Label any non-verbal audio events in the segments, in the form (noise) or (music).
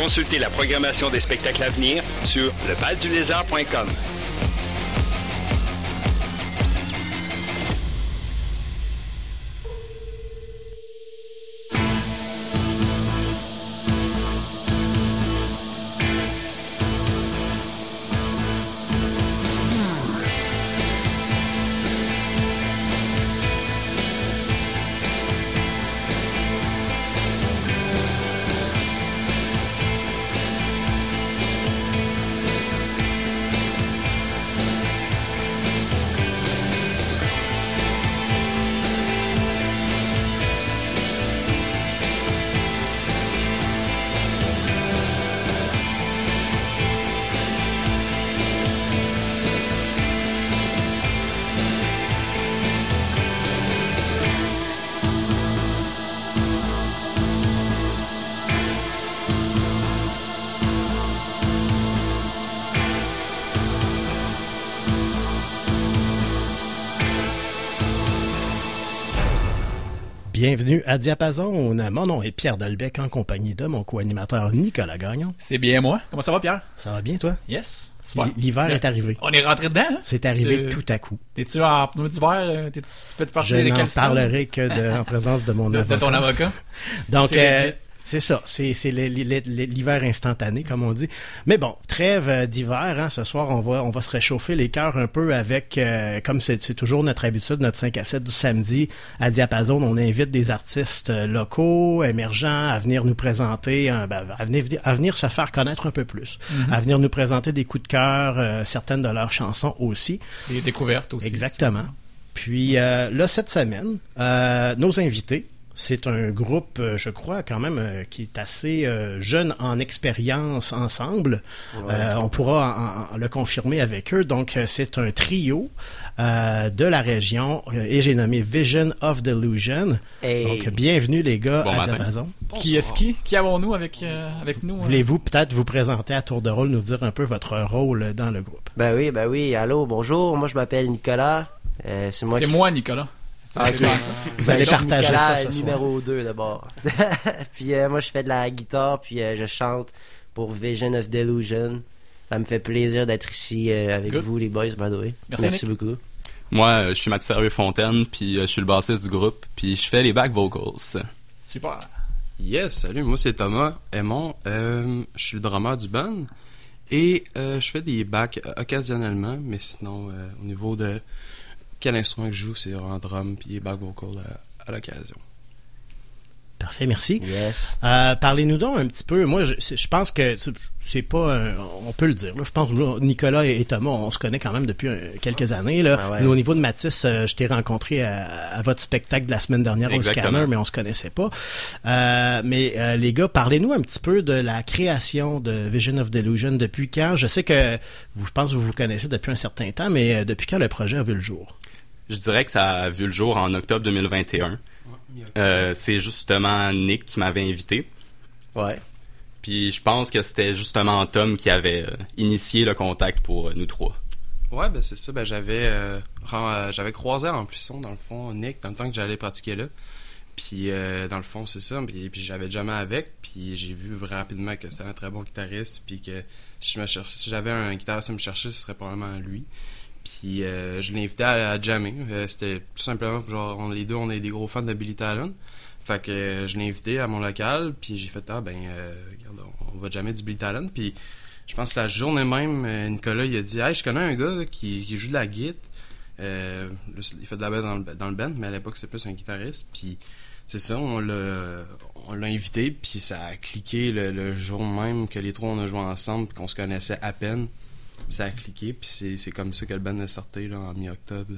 Consultez la programmation des spectacles à venir sur lebaldulézard.com. Bienvenue à Diapason. Mon nom est Pierre Delbecq en compagnie de mon co-animateur Nicolas Gagnon. C'est bien moi. Comment ça va, Pierre? Ça va bien, toi? Yes. L'hiver est arrivé. On est rentré dedans? Hein? C'est arrivé tout à coup. T'es-tu en pneu d'hiver? Tu fais partie Je n'en parlerai que de, en présence de mon avocat. De ton avocat? Donc, euh, c'est ça, c'est l'hiver instantané, comme on dit. Mais bon, trêve euh, d'hiver, hein, ce soir, on va, on va se réchauffer les cœurs un peu avec, euh, comme c'est toujours notre habitude, notre 5 à 7 du samedi à Diapason, on invite des artistes euh, locaux, émergents, à venir nous présenter, ben, à, venir, à venir se faire connaître un peu plus, mm-hmm. à venir nous présenter des coups de cœur, certaines de leurs chansons aussi. Des découvertes aussi. Exactement. Puis là, cette semaine, nos invités, c'est un groupe, euh, je crois, quand même, euh, qui est assez euh, jeune en expérience ensemble. on pourra le confirmer avec eux. Donc, c'est un trio de la région et j'ai nommé Vision of Delusion. Donc, bienvenue les gars à Diapason. Qui est-ce qui? Qui avons-nous avec, avec nous? Voulez-vous peut-être vous présenter à tour de rôle, nous dire un peu votre rôle dans le groupe? Ben oui, ben oui. Allô, bonjour. Moi, je m'appelle Nicolas. c'est moi, moi, Nicolas. Ah, Vous allez partager ça ce numéro 2 d'abord. (laughs) puis euh, moi, je fais de la guitare, puis euh, je chante pour Vision of Delusion. Ça me fait plaisir d'être ici euh, avec vous, les boys, by the way. Merci, beaucoup. Moi, je suis Mathieu Servieux Fontaine, puis je suis le bassiste du groupe, puis je fais les back vocals. Super. Yes, salut, moi c'est Thomas Aymon. je suis le drummer du band. Et je fais des backs occasionnellement, mais sinon, au niveau de quel instrument que je joue, c'est un drum puis back vocal à, l'occasion. Parfait, merci. Yes. Euh, parlez-nous donc un petit peu. Moi, je, je pense que c'est pas, on peut le dire. Là. Je pense que Nicolas et, Thomas, on se connaît quand même depuis quelques années. Là. Ah au niveau de Mathis, euh, je t'ai rencontré à, votre spectacle de la semaine dernière au Scanner, mais on se connaissait pas. Euh, mais les gars, parlez-nous un petit peu de la création de Vision of Delusion. Depuis quand? Je sais que vous, je pense que vous vous connaissez depuis un certain temps, mais depuis quand le projet a vu le jour? Je dirais que ça a vu le jour en octobre 2021. Euh, c'est justement Nick qui m'avait invité. Ouais. Puis je pense que c'était justement Tom qui avait euh, initié le contact pour euh, nous trois. Ouais, ben c'est ça. Ben j'avais j'avais croisé en plus dans le fond Nick dans le temps que j'allais pratiquer là. Puis dans le fond c'est ça. Puis, puis j'avais jamais avec. Puis j'ai vu rapidement que c'était un très bon guitariste. Puis que si j'avais un guitariste à me chercher, ce serait probablement lui. Puis euh, je l'ai invité à, jammer. Euh, c'était tout simplement genre on les deux on est des gros fans de Billy Talon. Fait que euh, je l'ai invité à mon local, puis j'ai fait ah ben regarde, on va jammer du Billy Talon. Puis je pense que la journée même, Nicolas il a dit Hey, je connais un gars qui, joue de la guitare. il fait de la basse dans le, dans band, mais à l'époque c'est plus un guitariste. Puis c'est ça, on l'a on l'a invité, puis ça a cliqué le, le, jour même que les trois on a joué ensemble, qu'on se connaissait à peine ça a cliqué, puis c'est comme ça que le band est sorti là, en mi-octobre.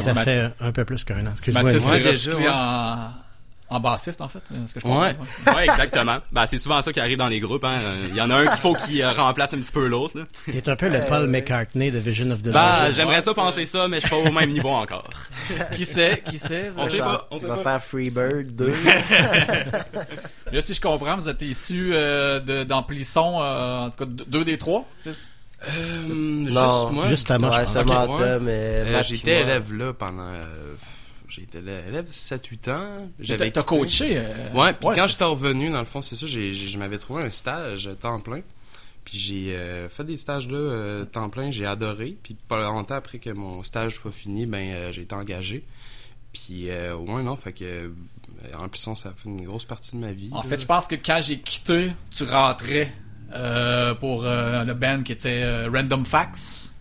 Ça fait un peu plus qu'un an. Excuse-moi. Mathis ouais, déjà, en, en bassiste, en fait, ce que je comprends. Ouais, ouais exactement. (laughs) ben, c'est souvent ça qui arrive dans les groupes. Hein. Il y en a un qu'il faut qui euh, remplace un petit peu l'autre. T'es un peu le Paul McCartney de Vision of the Ben, j'aimerais ça penser ça, mais je suis pas au même niveau encore. (laughs) qui sait? Qui sait? On sait pas. On sait va faire Freebird 2. (laughs) Là, si je comprends, vous êtes issu euh, d'Amplisson, euh, en tout cas, deux des trois, c'est euh, non, juste moi. Justement, ouais, je pense. mais euh, J'étais élève là pendant, euh, J'ai été élève 7-8 ans. J'avais T'as coaché? Euh, ouais, puis quand j'étais revenu, dans le fond, c'est ça, je m'avais trouvé un stage temps plein. Puis j'ai euh, fait des stages là, euh, temps plein, j'ai adoré. Puis pas longtemps après que mon stage soit fini, ben j'ai été engagé. Puis au moins non, fait que en plus ça a fait une grosse partie de ma vie. En fait, je pense que quand j'ai quitté, tu rentrais pour le band qui était Random Facts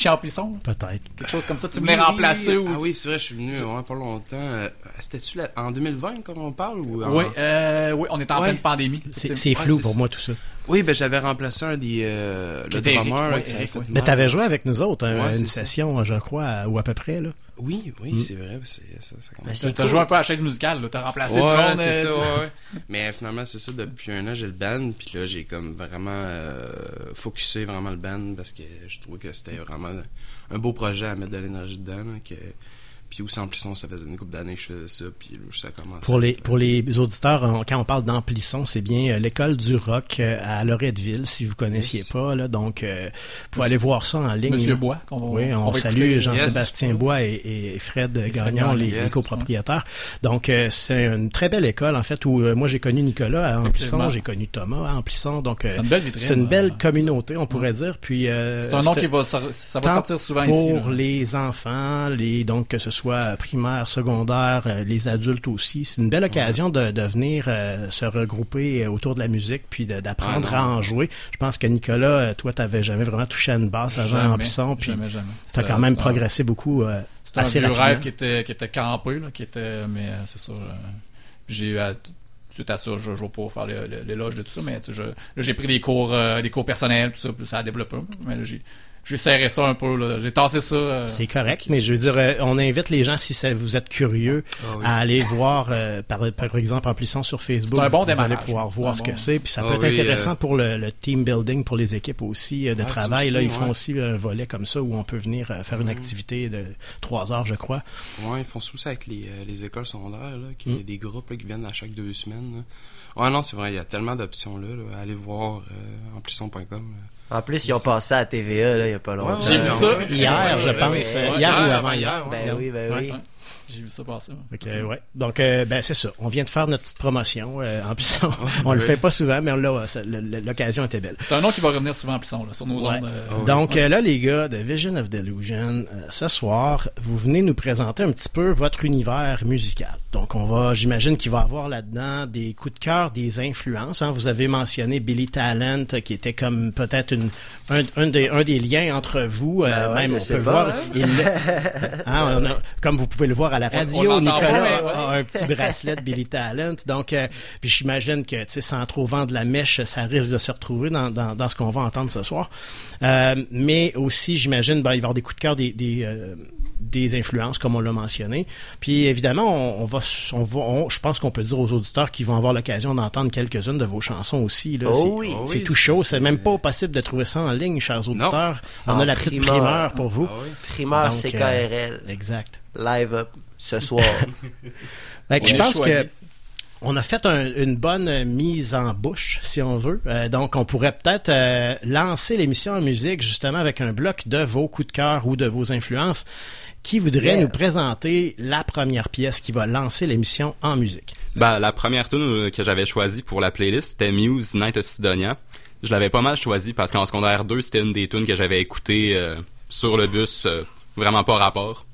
chez Amplisson? Peut-être. Quelque chose comme ça. Tu venais remplacer ou... Ah oui, c'est vrai, je suis venu ouais, pas longtemps. Euh, c'était-tu en 2020 quand on parle? Ou oui, euh, oui, on était en pleine pandémie. C'est flou pour moi tout ça. Oui, ben j'avais remplacé un des euh, le drummer. Eric, Eric, Mais t'avais joué avec nous autres hein, une session, je crois, ou à peu près là. Oui, oui, mm. c'est vrai. C'est ça. ça t'as joué un peu à la chaise musicale, t'as remplacé ouais, du monde. c'est ça. Ouais. Mais finalement, c'est ça. Depuis un an, j'ai le band, puis là, j'ai comme vraiment euh, focusé vraiment le band parce que je trouvais que c'était vraiment un beau projet à mettre de l'énergie dedans. que puis aussi Amplisson, ça faisait une couple d'années que je faisais ça, puis ça commence. Pour les pour les auditeurs, quand on parle d'Amplisson, c'est bien euh, l'école du rock euh, à Loretteville, si vous connaissiez pas là. Donc, euh, vous pouvez aller voir ça en ligne. Monsieur Bois, oui, on, salue Jean-Sébastien Bois et, Fred Gagnon, les, copropriétaires. Donc, c'est une très belle école en fait où moi j'ai connu Nicolas à Amplisson, j'ai connu Thomas à Amplisson. Donc, c'est une belle C'est une belle communauté, on pourrait dire. Puis, c'est un nom qui va ça va sortir souvent ici. Pour les enfants, les donc que ce soit soit primaire, secondaire, euh, les adultes aussi. C'est une belle occasion de, de venir euh, se regrouper euh, autour de la musique puis d'apprendre à en jouer. Je pense que Nicolas, toi, t'avais jamais vraiment touché à une basse à Jean Pisson, puis t'as quand même progressé beaucoup. C'était un vieux rêve qui était qui était campé, là, qui était, mais c'est ça. j'ai suite à ça, je ne vais pas faire l'éloge de tout ça, mais j'ai pris des cours, des cours personnels, tout ça, ça a développé. Mais j'ai j'ai serré ça un peu là. J'ai tassé ça. Euh. C'est correct, mais je veux dire, euh, on invite les gens si ça, vous êtes curieux ah à aller voir, euh, par, par exemple, en plissant sur Facebook. Un bon vous allez pouvoir voir ce que c'est, puis ça ah peut être intéressant pour le, team building pour les équipes aussi de travail. là, ils font aussi un volet comme ça où on peut venir faire une activité de trois heures, je crois. Ouais, ils font ça aussi avec les, les écoles secondaires, là, qui, y a mm. des groupes qui viennent à chaque deux semaines. Ouais, non, c'est vrai, il y a tellement d'options là, Allez voir en. En plus, ils ont passé à TVA, là, il n'y a pas longtemps. J'ai vu ça. Hier, je pense. Hier ou avant hier. Ben oui, ben oui. J'ai vu ça passer. ouais. Donc, euh, ben, c'est ça. On vient de faire notre petite promotion. Euh, en plus, (laughs) on, le fait pas souvent, mais là, l'occasion était belle. C'est un nom qui va revenir souvent en plus, sur nos ondes. Euh. Ah Donc, là, les gars de Vision of Delusion, ce soir, vous venez nous présenter un petit peu votre univers musical. Donc, on va, j'imagine qu'il va avoir là-dedans des coups de cœur, des influences. Hein. Vous avez mentionné Billy Talent, qui était comme peut-être une, un, des, un des liens entre vous. Ben même, on peut le voir. (laughs) Hein? hein comme vous pouvez le voir à la radio, Nicolas a un petit bracelet de Billy Talent. Donc, euh, puis j'imagine que, tu sais, sans trop vendre la mèche, ça risque de se retrouver dans, dans, dans ce qu'on va entendre ce soir. Euh, mais aussi, j'imagine, ben, il va y avoir des coups de cœur des, des, euh, des influences, comme on l'a mentionné. Puis évidemment, on, va, on va je pense qu'on peut dire aux auditeurs qu'ils vont avoir l'occasion d'entendre quelques-unes de vos chansons aussi. Là. Oh oui. c'est oh tout chaud. C'est même pas possible de trouver ça en ligne, chers auditeurs. On a la petite primeur pour vous. Ah primeur CKRL. exact. Live up ce soir. (laughs) je pense que on a fait une bonne mise en bouche, si on veut. Euh, donc, on pourrait peut-être euh, lancer l'émission en musique justement avec un bloc de vos coups de cœur ou de vos influences. Qui voudrait nous présenter la première pièce qui va lancer l'émission en musique? Ben, la première tune euh, que j'avais choisie pour la playlist, c'était Muse Night of Sidonia. Je l'avais pas mal choisi parce qu'en secondaire 2, c'était une des tunes que j'avais écoutées sur le bus, vraiment pas rapport.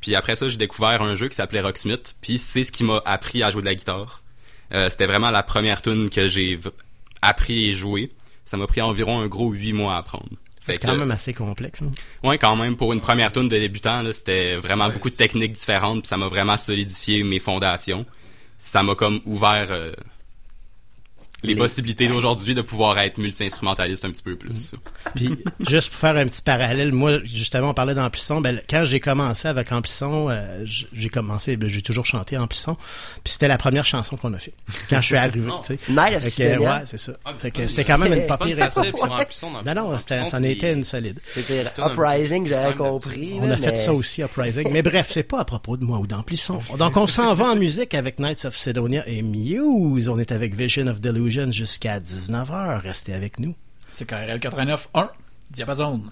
Puis après ça, j'ai découvert un jeu qui s'appelait Rocksmith, puis c'est ce qui m'a appris à jouer de la guitare. Euh, c'était vraiment la première tune que j'ai appris et joué. Ça m'a pris environ un gros huit mois à apprendre. C'est quand même assez complexe. Hein? Oui, quand même. Pour une première tune de débutant, c'était vraiment beaucoup de techniques différentes. Puis ça m'a vraiment solidifié mes fondations. Ça m'a comme ouvert euh, les, possibilités d'aujourd'hui de pouvoir être multi-instrumentaliste un petit peu plus. Puis, juste pour faire un petit parallèle, moi, justement, on parlait d'Amplisson. Ben, quand j'ai commencé avec Amplisson, euh, j'ai commencé, ben, j'ai toujours chanté Amplisson. Puis c'était la première chanson qu'on a fait quand je suis arrivé. tu sais. Nice, ouais, c'est ça. Ah, c'était quand même une pas pire Non, non, ça en était une solide. C'était Uprising, j'avais compris. On a fait ça aussi, Uprising. Mais bref, c'est pas à propos de moi ou d'Amplisson. Donc, on s'en va en musique avec Knights of Sidonia et Muse. On est avec Vision of Delusion jusqu'à 19h. Restez avec nous. C'est KRL 89.1, Diapason.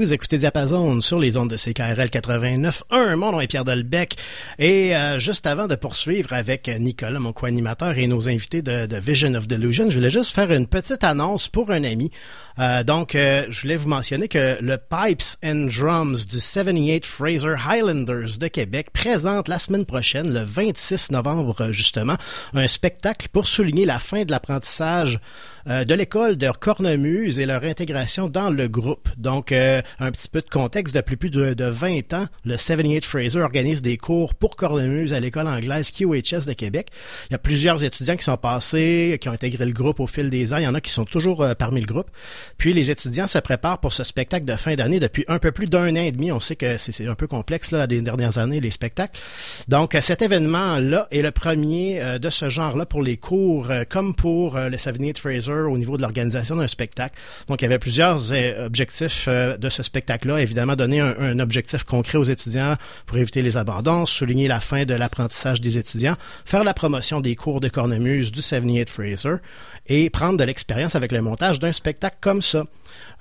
Vous écoutez Diapason sur les ondes de CKRL 89.1. Mon nom est Pierre Delbecq. Et euh, juste avant de poursuivre avec Nicolas, mon co-animateur, et nos invités de, Vision of Delusion, je voulais juste faire une petite annonce pour un ami. Euh, donc, euh, je voulais vous mentionner que le Pipes and Drums du 78 Fraser Highlanders de Québec présente la semaine prochaine, le 26 novembre justement, un spectacle pour souligner la fin de l'apprentissage euh, de l'école de cornemuse et leur intégration dans le groupe. Donc, euh, un petit peu de contexte, depuis plus de, de 20 ans, le 78 Fraser organise des cours pour cornemuse à l'école anglaise QHS de Québec. Il y a plusieurs étudiants qui sont passés, qui ont intégré le groupe au fil des ans. Il y en a qui sont toujours euh, parmi le groupe. Puis, les étudiants se préparent pour ce spectacle de fin d'année depuis un peu plus d'un an et demi. On sait que c'est un peu complexe là, des dernières années, les spectacles. Donc, cet événement-là est le premier de ce genre-là pour les cours, comme pour le 78 Fraser au niveau de l'organisation d'un spectacle. Donc, il y avait plusieurs euh, objectifs euh, de ce spectacle-là. Évidemment, donner un, objectif concret aux étudiants pour éviter les abandons, souligner la fin de l'apprentissage des étudiants, faire la promotion des cours de cornemuse du 78 Fraser et prendre de l'expérience avec le montage d'un spectacle comme ça.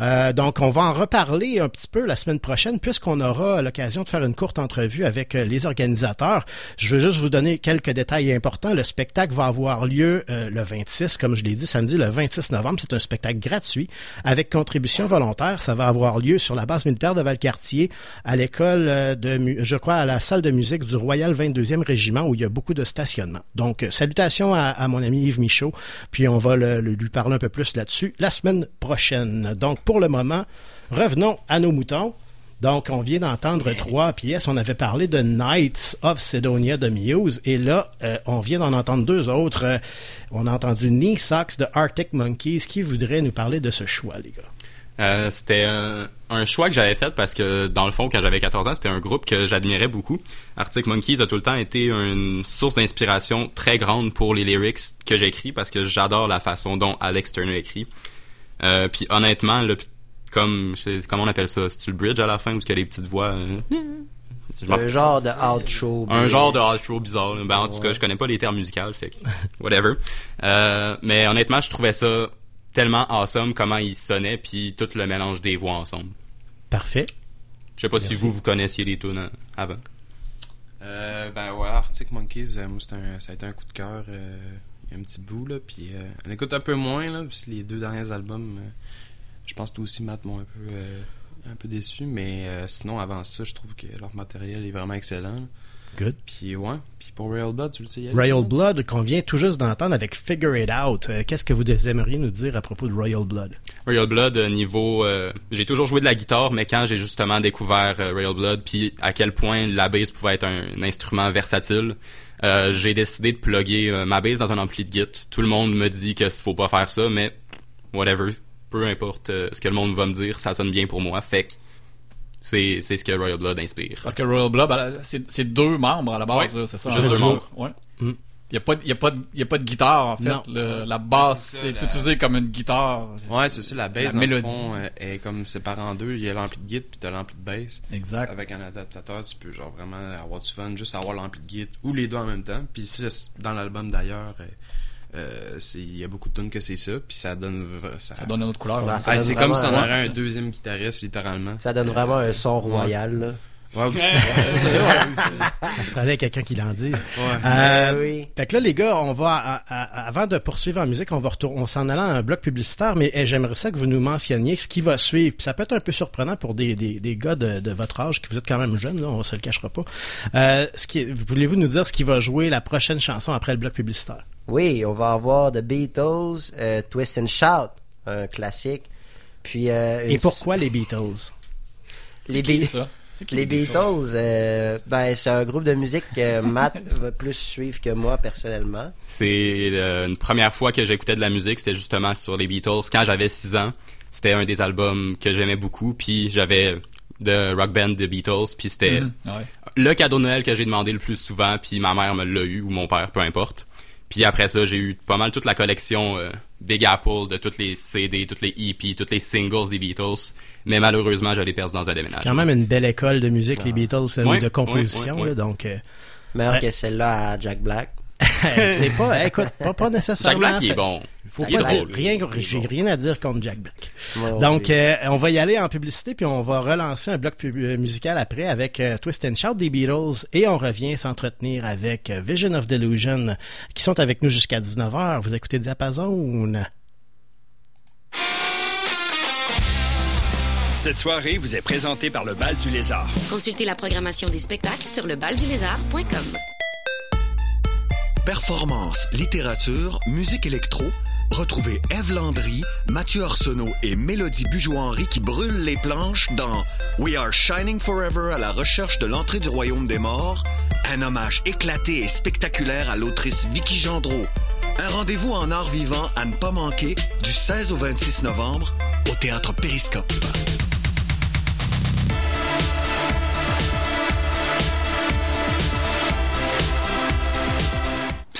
Euh, donc, on va en reparler un petit peu la semaine prochaine, puisqu'on aura l'occasion de faire une courte entrevue avec les organisateurs. Je veux juste vous donner quelques détails importants. Le spectacle va avoir lieu le 26, comme je l'ai dit, samedi le 26 novembre. C'est un spectacle gratuit avec contribution volontaire. Ça va avoir lieu sur la base militaire de Valcartier, à l'école euh, de, je crois, à la salle de musique du Royal 22e Régiment, où il y a beaucoup de stationnement. Donc, euh, salutations à, mon ami Yves Michaud, puis on va le- lui parler un peu plus là-dessus la semaine prochaine. Donc, pour le moment, revenons à nos moutons. Donc, on vient d'entendre trois pièces. On avait parlé de Knights of Sidonia de Muse. Et là, euh, on vient d'en entendre deux autres. Euh, on a entendu Knee Socks de Arctic Monkeys. Qui voudrait nous parler de ce choix, les gars? Euh, c'était un, un choix que j'avais fait parce que dans le fond quand j'avais 14 ans c'était un groupe que j'admirais beaucoup. Arctic Monkeys a tout le temps été une source d'inspiration très grande pour les lyrics que j'écris parce que j'adore la façon dont Alex Turner écrit. Euh, puis honnêtement là, comme je sais- comment on appelle ça, c'est le bridge à la fin où il y a les petites voix. euh, m'en- Un genre de outro. un genre de outro bizarre. Ben, en tout cas, je connais pas les termes musicaux, fait que (laughs) whatever. Euh, mais honnêtement, je trouvais ça tellement awesome comment il sonnait puis tout le mélange des voix ensemble. Parfait. Je sais pas si vous vous connaissiez les tunes euh, avant. Euh, ben ouais, Arctic Monkeys, euh, moi c'est un, ça a été un coup de cœur euh, il y a un petit bout là, puis euh, on écoute un peu moins là, parce que les deux derniers albums, euh, je pense que toi aussi Matt m'ont un peu euh, un peu déçu, mais euh, sinon avant ça, je trouve que leur matériel est vraiment excellent. là. Good. Puis ouais, puis pour Royal Blood, tu le sais. Royal? Blood, qu'on vient tout juste d'entendre avec Figure It Out. Euh, Qu'est-ce que vous aimeriez nous dire à propos de Royal Blood? Royal Blood niveau euh, j'ai toujours joué de la guitare mais quand j'ai justement découvert euh, Royal Blood puis à quel point la bass pouvait être un, instrument versatile euh, j'ai décidé de plugger euh, ma bass dans un ampli de git tout le monde me dit que faut pas faire ça mais whatever peu importe euh, ce que le monde va me dire ça sonne bien pour moi fait que c'est c'est ce que Royal Blood inspire Parce que Royal Blood, ben, c'est c'est deux membres à la base, Ouais. là, c'est ça. Juste en deux membres. Ouais. Mm. Il y a pas, y a pas, y a pas de guitare en fait. Le- la basse c'est la- utilisé comme une guitare. Ouais, c'est ça, la bass La dans mélodie. le fond euh, est comme séparée en deux, il y a l'ampli de git puis t'as l'ampli de bass. Exact. Avec un adaptateur, tu peux genre vraiment avoir du fun, juste avoir l'ampli de git ou les deux en même temps. Puis si c'est- dans l'album d'ailleurs, euh, il y a beaucoup de tunes que c'est ça, puis ça donne ça, Ça donne une autre couleur. Ouais, ouais. ça Ah, c'est comme si on aurait ouais, un deuxième guitariste littéralement. Ça donne vraiment un son royal, là. Ouais, aussi. (laughs) C'est vrai aussi. Il fallait quelqu'un qui l'en dise. Ouais. Euh, Ben oui. Fait que là, les gars, on va, à- à- avant de poursuivre en musique, on va retourner, on s'en allant à un bloc publicitaire, mais eh, j'aimerais ça que vous nous mentionniez ce qui va suivre. Puis ça peut être un peu surprenant pour des, des, des gars de, de votre âge, qui vous êtes quand même jeunes, là, on se le cachera pas. Euh, ce qui, voulez-vous nous dire ce qui va jouer la prochaine chanson après le bloc publicitaire? Oui, on va avoir The Beatles, euh, Twist and Shout, un classique. Puis euh, Et une- pourquoi les Beatles? les, C'est qui Be- ça? C'est qui les Beatles, euh, ben c'est un groupe de musique que (laughs) Matt va plus suivre que moi personnellement. C'est une première fois que j'écoutais de la musique, c'était justement sur les Beatles quand j'avais 6 ans. C'était un des albums que j'aimais beaucoup, puis j'avais de rock band de Beatles, puis c'était Mhm, ouais. le cadeau de Noël que j'ai demandé le plus souvent, puis ma mère me l'a eu ou mon père, peu importe. Puis après ça, j'ai eu pas mal toute la collection euh, Big Apple de toutes les CD, toutes les EP, toutes les singles des Beatles, mais malheureusement, je l'ai perdu dans un déménagement. Quand même une belle école de musique, les Beatles, euh, Ouais, de composition, là, donc... euh, Meilleur Ouais. que celle-là à Jack Black. (laughs) c'est pas, écoute, pas, pas nécessairement. Jack Black, il est bon. Faut Il est pas dire drôle. rien, j'ai bon. rien à dire contre Jack Black. Donc, euh, on va y aller en publicité, puis on va relancer un bloc euh, musical après avec euh, Twist and Shout des Beatles, et on revient s'entretenir avec Vision of Delusion, qui sont avec nous jusqu'à 19h. Vous écoutez Diapason? Cette soirée vous est présentée par le Bal du Lézard. Consultez la programmation des spectacles sur lebaldulézard.com. Performance, littérature, musique électro. Retrouvez Ève Landry, Mathieu Arsenault et Mélodie Bujois-Henri qui brûlent les planches dans We Are Shining Forever à la recherche de l'entrée du royaume des morts, un hommage éclaté et spectaculaire à l'autrice Vicky Gendreau. Un rendez-vous en art vivant à ne pas manquer du 16 au 26 novembre au théâtre Périscope.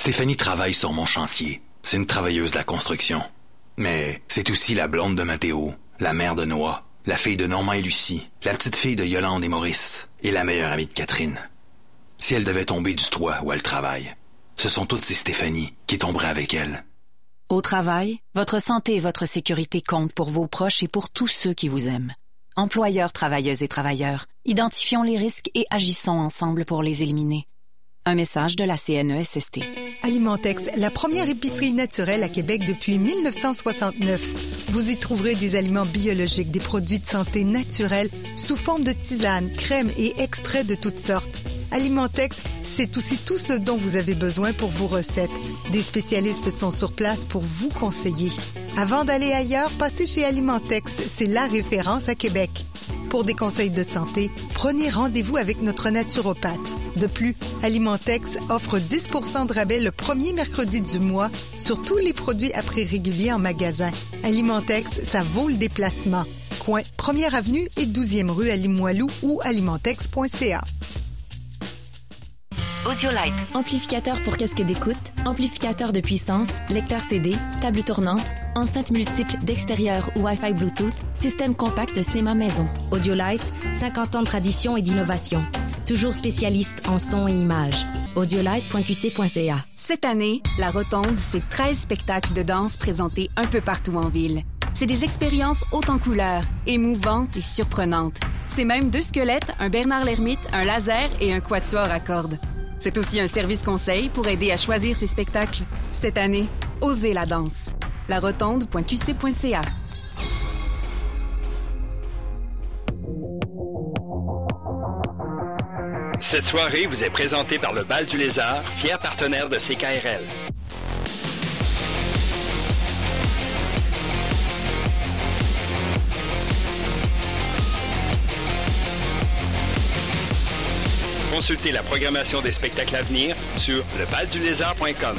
Stéphanie travaille sur mon chantier. C'est une travailleuse de la construction. Mais c'est aussi la blonde de Mathéo, la mère de Noah, la fille de Normand et Lucie, la petite fille de Yolande et Maurice, et la meilleure amie de Catherine. Si elle devait tomber du toit où elle travaille, ce sont toutes ces Stéphanie qui tomberaient avec elle. Au travail, votre santé et votre sécurité comptent pour vos proches et pour tous ceux qui vous aiment. Employeurs, travailleuses et travailleurs, identifions les risques et agissons ensemble pour les éliminer. Un message de la CNESST. Alimentex, la première épicerie naturelle à Québec depuis 1969. Vous y trouverez des aliments biologiques, des produits de santé naturels sous forme de tisanes, crèmes et extraits de toutes sortes. Alimentex, c'est aussi tout ce dont vous avez besoin pour vos recettes. Des spécialistes sont sur place pour vous conseiller. Avant d'aller ailleurs, passez chez Alimentex, c'est la référence à Québec. Pour des conseils de santé, prenez rendez-vous avec notre naturopathe. De plus, Alimentex offre 10% de rabais le premier mercredi du mois sur tous les produits à prix régulier en magasin. Alimentex, ça vaut le déplacement. Coin 1er avenue et 12e rue à Limoilou ou alimentex.ca. Audiolite. Amplificateur pour casque d'écoute, amplificateur de puissance, lecteur CD, table tournante, enceinte multiple d'extérieur ou Wi-Fi Bluetooth, système compact de cinéma maison. Audiolite, 50 ans de tradition et d'innovation. Toujours spécialiste en son et images. Audiolite.qc.ca. Cette année, la Rotonde, c'est 13 spectacles de danse présentés un peu partout en ville. C'est des expériences hautes en couleurs, émouvantes et surprenantes. C'est même deux squelettes, un Bernard l'ermite, un laser et un quatuor à cordes. C'est aussi un service conseil pour aider à choisir ses spectacles. Cette année, osez la danse. larotonde.qc.ca. Cette soirée vous est présentée par le Bal du Lézard, fier partenaire de CKRL. Consultez la programmation des spectacles à venir sur lebaldulézard.com.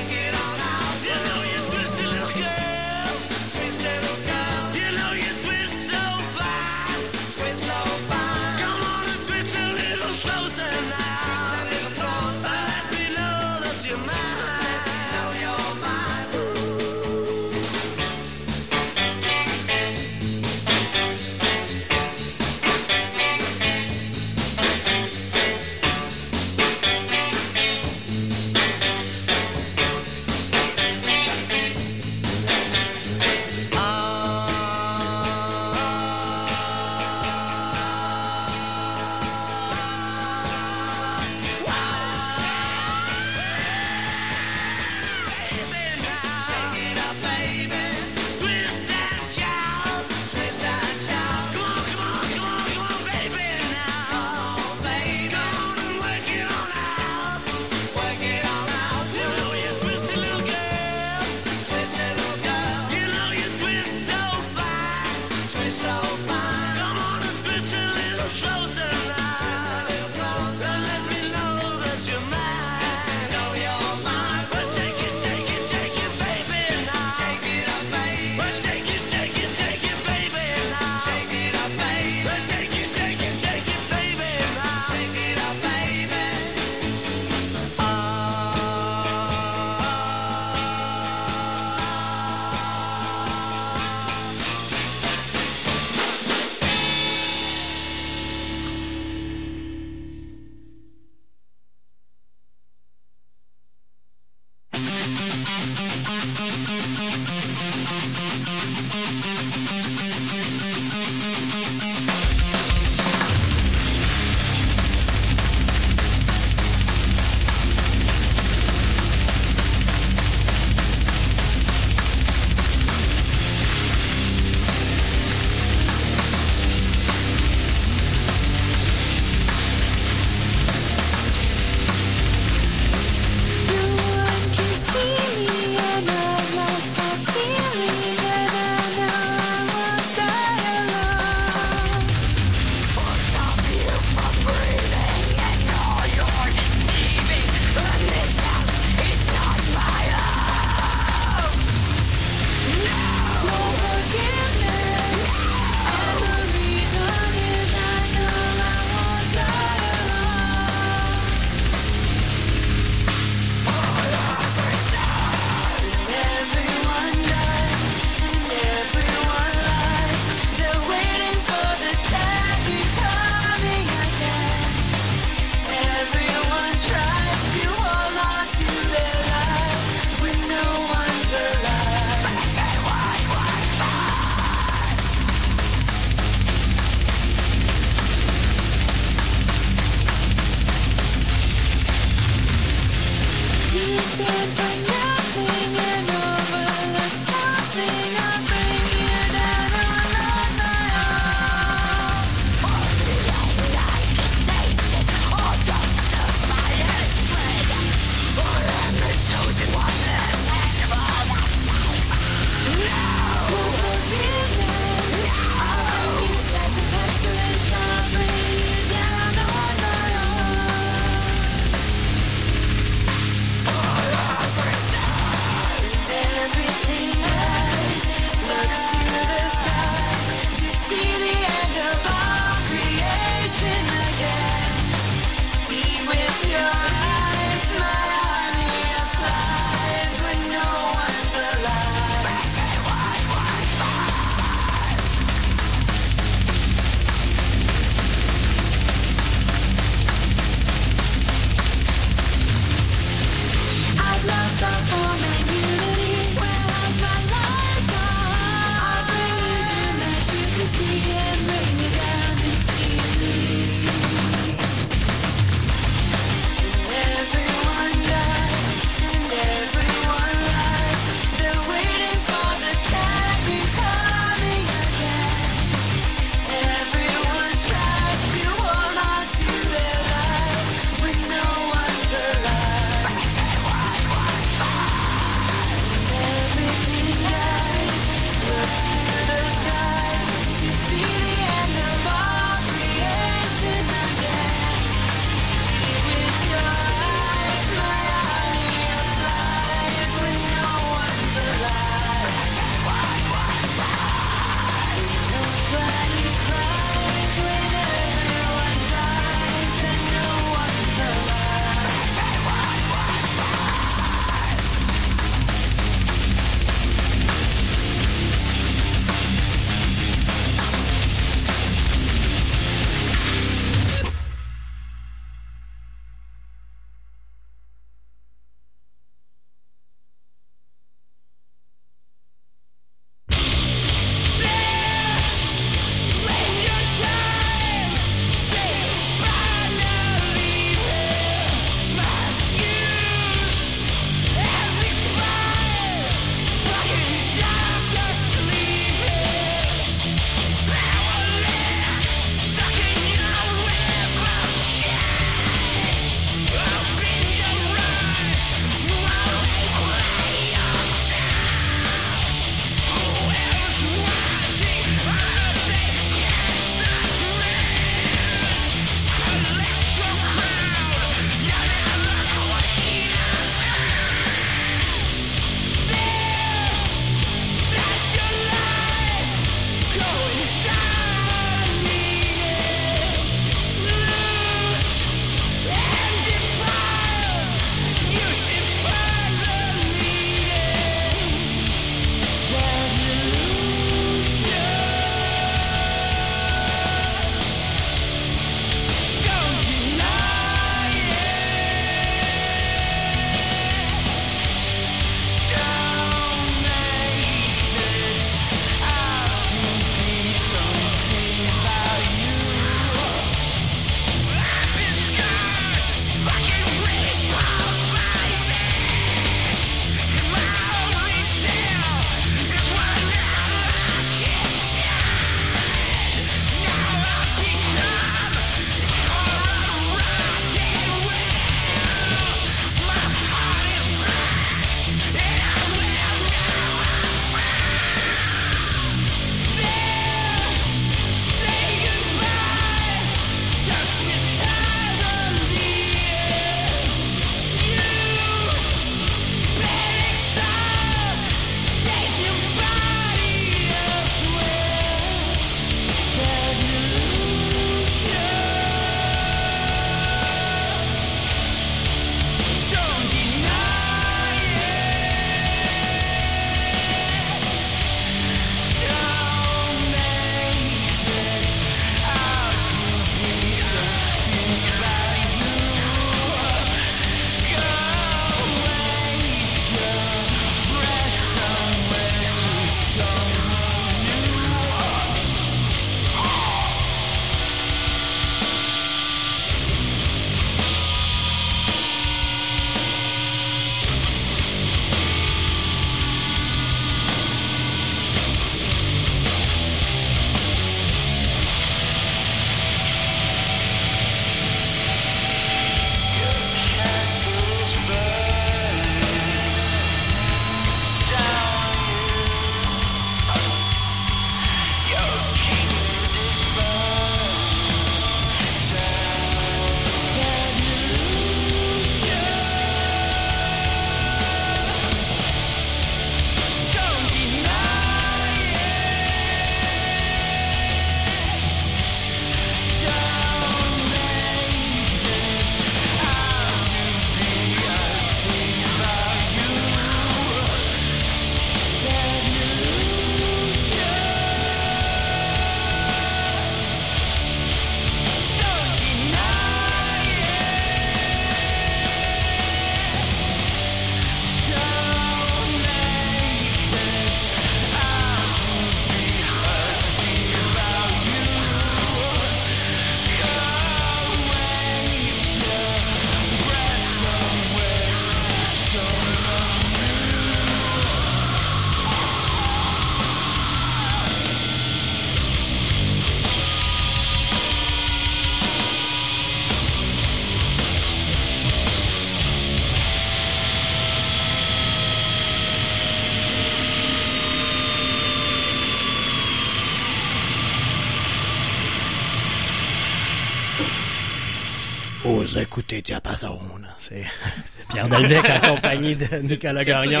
Faut écouter Diapason. C'est (laughs) Pierre Delbecq en compagnie de Nicolas Gagnon.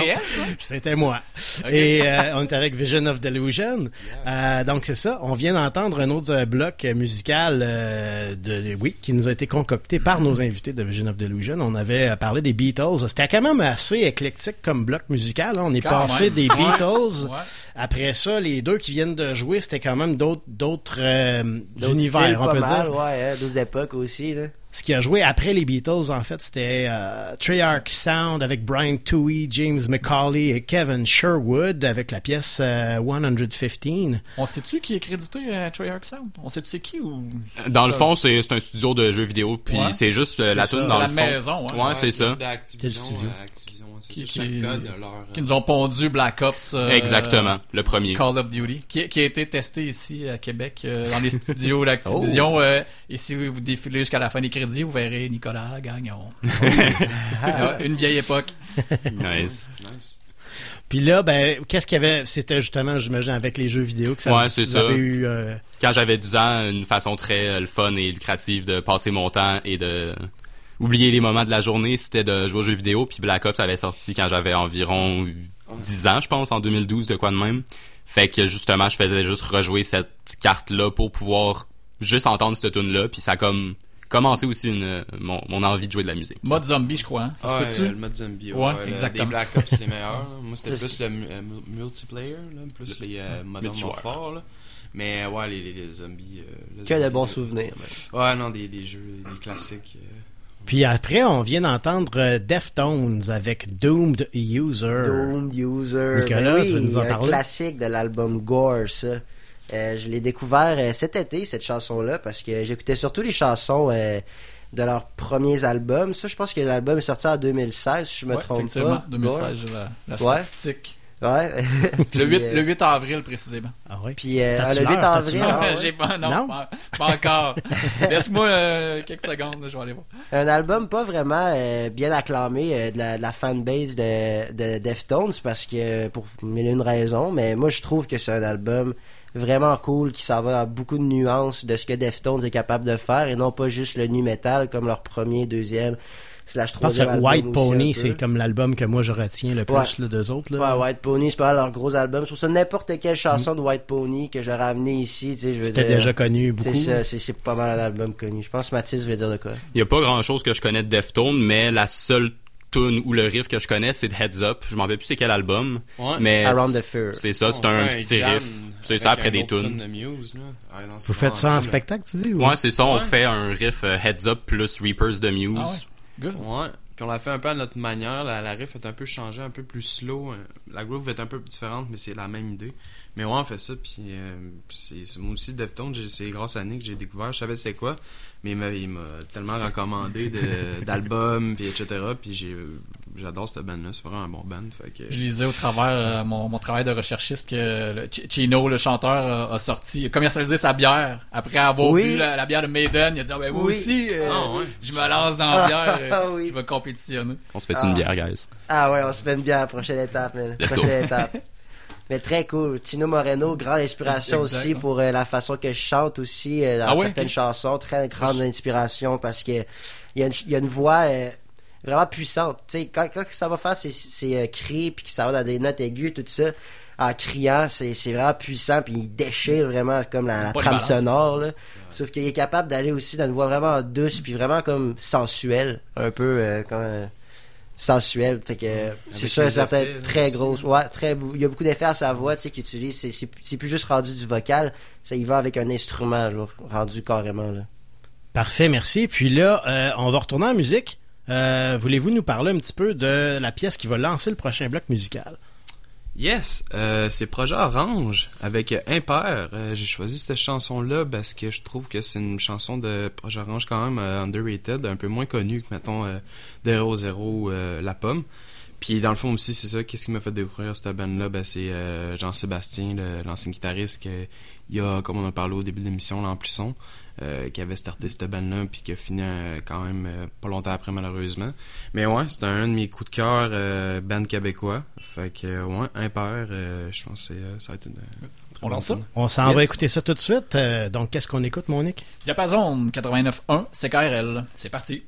C'était moi. Et euh, on est avec Vision of Delusion. Euh, donc c'est ça. On vient d'entendre un autre euh, bloc musical euh, de oui qui nous a été concocté par nos invités de Vision of Delusion. On avait parlé des Beatles. C'était quand même assez éclectique comme bloc musical. hein. On est Quand passé même. des. Beatles. Ouais. Après ça, les deux qui viennent de jouer, c'était quand même d'autres d'autres D'autres univers, on pas peut mal, dire. Ouais, hein, d'autres époques aussi, là. Ce qui a joué après les Beatles, en fait, c'était euh, Treyarch Sound avec Brian Toohey, James McCauley et Kevin Sherwood avec la pièce euh, 115. On sait-tu qui est crédité à Treyarch Sound? On sait-tu c'est qui ou... Dans le fond, c'est c'est un studio de jeux vidéo, puis Ouais. c'est juste euh, la tune dans C'est le la fond. maison, hein. Ouais, Ouais, c'est c'est ça. C'est le studio? euh, Activision, Qui, juste qui, chaque code de leur... euh, qui nous ont pondu Black Ops. euh, Exactement, le premier. Call of Duty, qui, qui a été testé ici à Québec euh, dans les (laughs) studios d'Activision. euh, et si vous défilez jusqu'à la fin des crédits, vous verrez Nicolas Gagnon. (laughs) Ouais, Une vieille époque. Nice. Puis là, ben, qu'est-ce qu'il y avait C'était justement, j'imagine, avec les jeux vidéo que ça Ouais, vous c'est ça. eu. euh, Quand j'avais 10 ans, une façon très euh, le fun et lucrative de passer mon temps et de oublier les moments de la journée, c'était de jouer aux jeux vidéo. Puis Black Ops avait sorti quand j'avais environ 10 ans, je pense, en 2012, de quoi de même. Fait que justement, je faisais juste rejouer cette carte-là pour pouvoir juste entendre cette tune-là. Puis ça a comme commencé aussi une, mon, mon envie de jouer de la musique. Mode zombie, je crois. hein. Ça se Ouais, peut-tu? euh, le mode zombie. Ouais, Ouais, exactement. Les Black Ops, c'est les meilleurs. Moi, c'était C'est- plus le mu- euh, mu- multiplayer, là, plus les euh, Modern. Warfare. Là. Mais ouais, les, les, les zombies. euh, le Que de zombie, bons là. souvenirs. man. Ouais, non, des, des jeux, des classiques. euh. Puis après, on vient d'entendre euh, Deftones avec Doomed User. Doomed User. Nicolas, Ben oui, tu veux nous en un parler? classique de l'album Gore, ça. Euh, je l'ai découvert euh, cet été, cette chanson-là, parce que j'écoutais surtout les chansons euh, de leurs premiers albums. Ça, je pense que l'album est sorti en 2016, si je me Ouais, trompe effectivement, pas. 2016, j'ai la, statistique. Ouais. (laughs) Le Puis, 8, euh, le 8 avril, précisément. Ah oui. Puis euh, T'as-tu le 8 l'heure? T'as-tu avril, ah ouais. J'ai pas, non, Non? Pas, pas encore. (laughs) Laisse-moi euh, quelques secondes, je vais aller voir. un album pas vraiment euh, bien acclamé euh, de, la, de la fanbase de, de Deftones parce que pour mille et une raisons, mais moi je trouve que c'est un album vraiment cool qui s'en va dans beaucoup de nuances de ce que Deftones est capable de faire et non pas juste le nu metal comme leur premier, deuxième slash troisième album White Pony, c'est comme l'album que moi je retiens le plus Ouais. là, d'eux autres. Là. Ouais, White Pony, c'est pas leur gros album. Sur ça, n'importe quelle chanson de White Pony que j'aurais amené ici, tu sais, je veux C'était déjà connu beaucoup. C'est ça, c'est- c'est pas mal un album connu. Je pense que Mathis veut dire de quoi? Il y a pas grand chose que je connais de Deftones, mais la seule tune ou le riff que je connais, c'est de Heads Up. Je m'en rappelle plus c'est quel album. Ouais. Mais Around c'est- the Fear. C'est ça, c'est un petit riff. C'est ça après des tunes. Ah, Vous faites ça en spectacle, tu dis? ou- Ouais, c'est ça, on Ouais. fait un riff euh, Heads Up plus Reapers de Muse. Ah ouais. Ouais. Puis on l'a fait un peu à notre manière. La, la riff est un peu changée, un peu plus slow. euh, La groove est un peu différente, mais c'est la même idée. Mais ouais, on fait ça. Puis euh, c'est moi aussi, Deftones, c'est grâce à Nick que j'ai découvert. Je savais c'est quoi, mais il m'a- tellement recommandé d'albums, puis etc. Puis j'ai j'adore cette band-là. C'est vraiment un bon band. Fait que, Je lisais au travers euh, mon, mon travail de recherchiste que le Ch- Chino, le chanteur, a, a sorti, a commercialisé sa bière. Après avoir Oui. bu la, la bière de Maiden, il a dit ah, ben, moi Oui. aussi, euh, Ah, ouais. je me lance dans la bière, euh, (laughs) Ah, oui. je vais compétitionner. On se fait Ah, une bière, guys. Ah ouais, on se fait une bière, prochaine étape, man. Let's prochaine étape. Mais très cool. Tino Moreno, grande inspiration Exact, aussi hein. pour euh, la façon que je chante aussi euh, dans Ah ouais, certaines chansons. Très grande inspiration parce que il y, a une- il y a une voix euh, vraiment puissante. Tu sais, quand, quand ça va faire ses, ses euh, cris puis que ça va dans des notes aiguës, tout ça, en criant, c'est c'est vraiment puissant puis il déchire vraiment comme la, trame sonore. Là. Sauf qu'il est capable d'aller aussi dans une voix vraiment douce puis vraiment comme sensuelle, un peu euh, comme euh, sensuelle. Fait que c'est ça, un les certain très aussi. grosse. Ouais, très. Il y a beaucoup d'effets à sa voix, tu sais, qu'il utilise. C'est- C'est c'est plus juste rendu du vocal, ça y va avec un instrument, genre, rendu carrément là. Parfait, merci. Puis là, euh, on va retourner en musique. Euh, Voulez-vous nous parler un petit peu de la pièce qui va lancer le prochain bloc musical? Yes, euh, c'est Projet Orange avec Impair. Euh, j'ai choisi cette chanson-là parce que je trouve que c'est une chanson de Projet Orange quand même underrated, un peu moins connue que, mettons, de Hero Zero, La Pomme. Puis dans le fond aussi, c'est ça, qu'est-ce qui m'a fait découvrir cette bande-là? Ben, c'est Jean-Sébastien, l'ancien guitariste, que, il y a, comme on a parlé au début de l'émission, l'Amplisson, euh, qui avait starté cette bande-là, puis qui a fini euh, quand même euh, pas longtemps après, malheureusement. Mais ouais, c'est un de mes coups de cœur euh, band québécois. Fait que, ouais, impair, euh, je pense que ça va être une... On lance ça? On s'en Yes. va écouter ça tout de suite. Euh, donc, qu'est-ce qu'on écoute, Monique? Diapason 89.1 CKRL. C'est parti.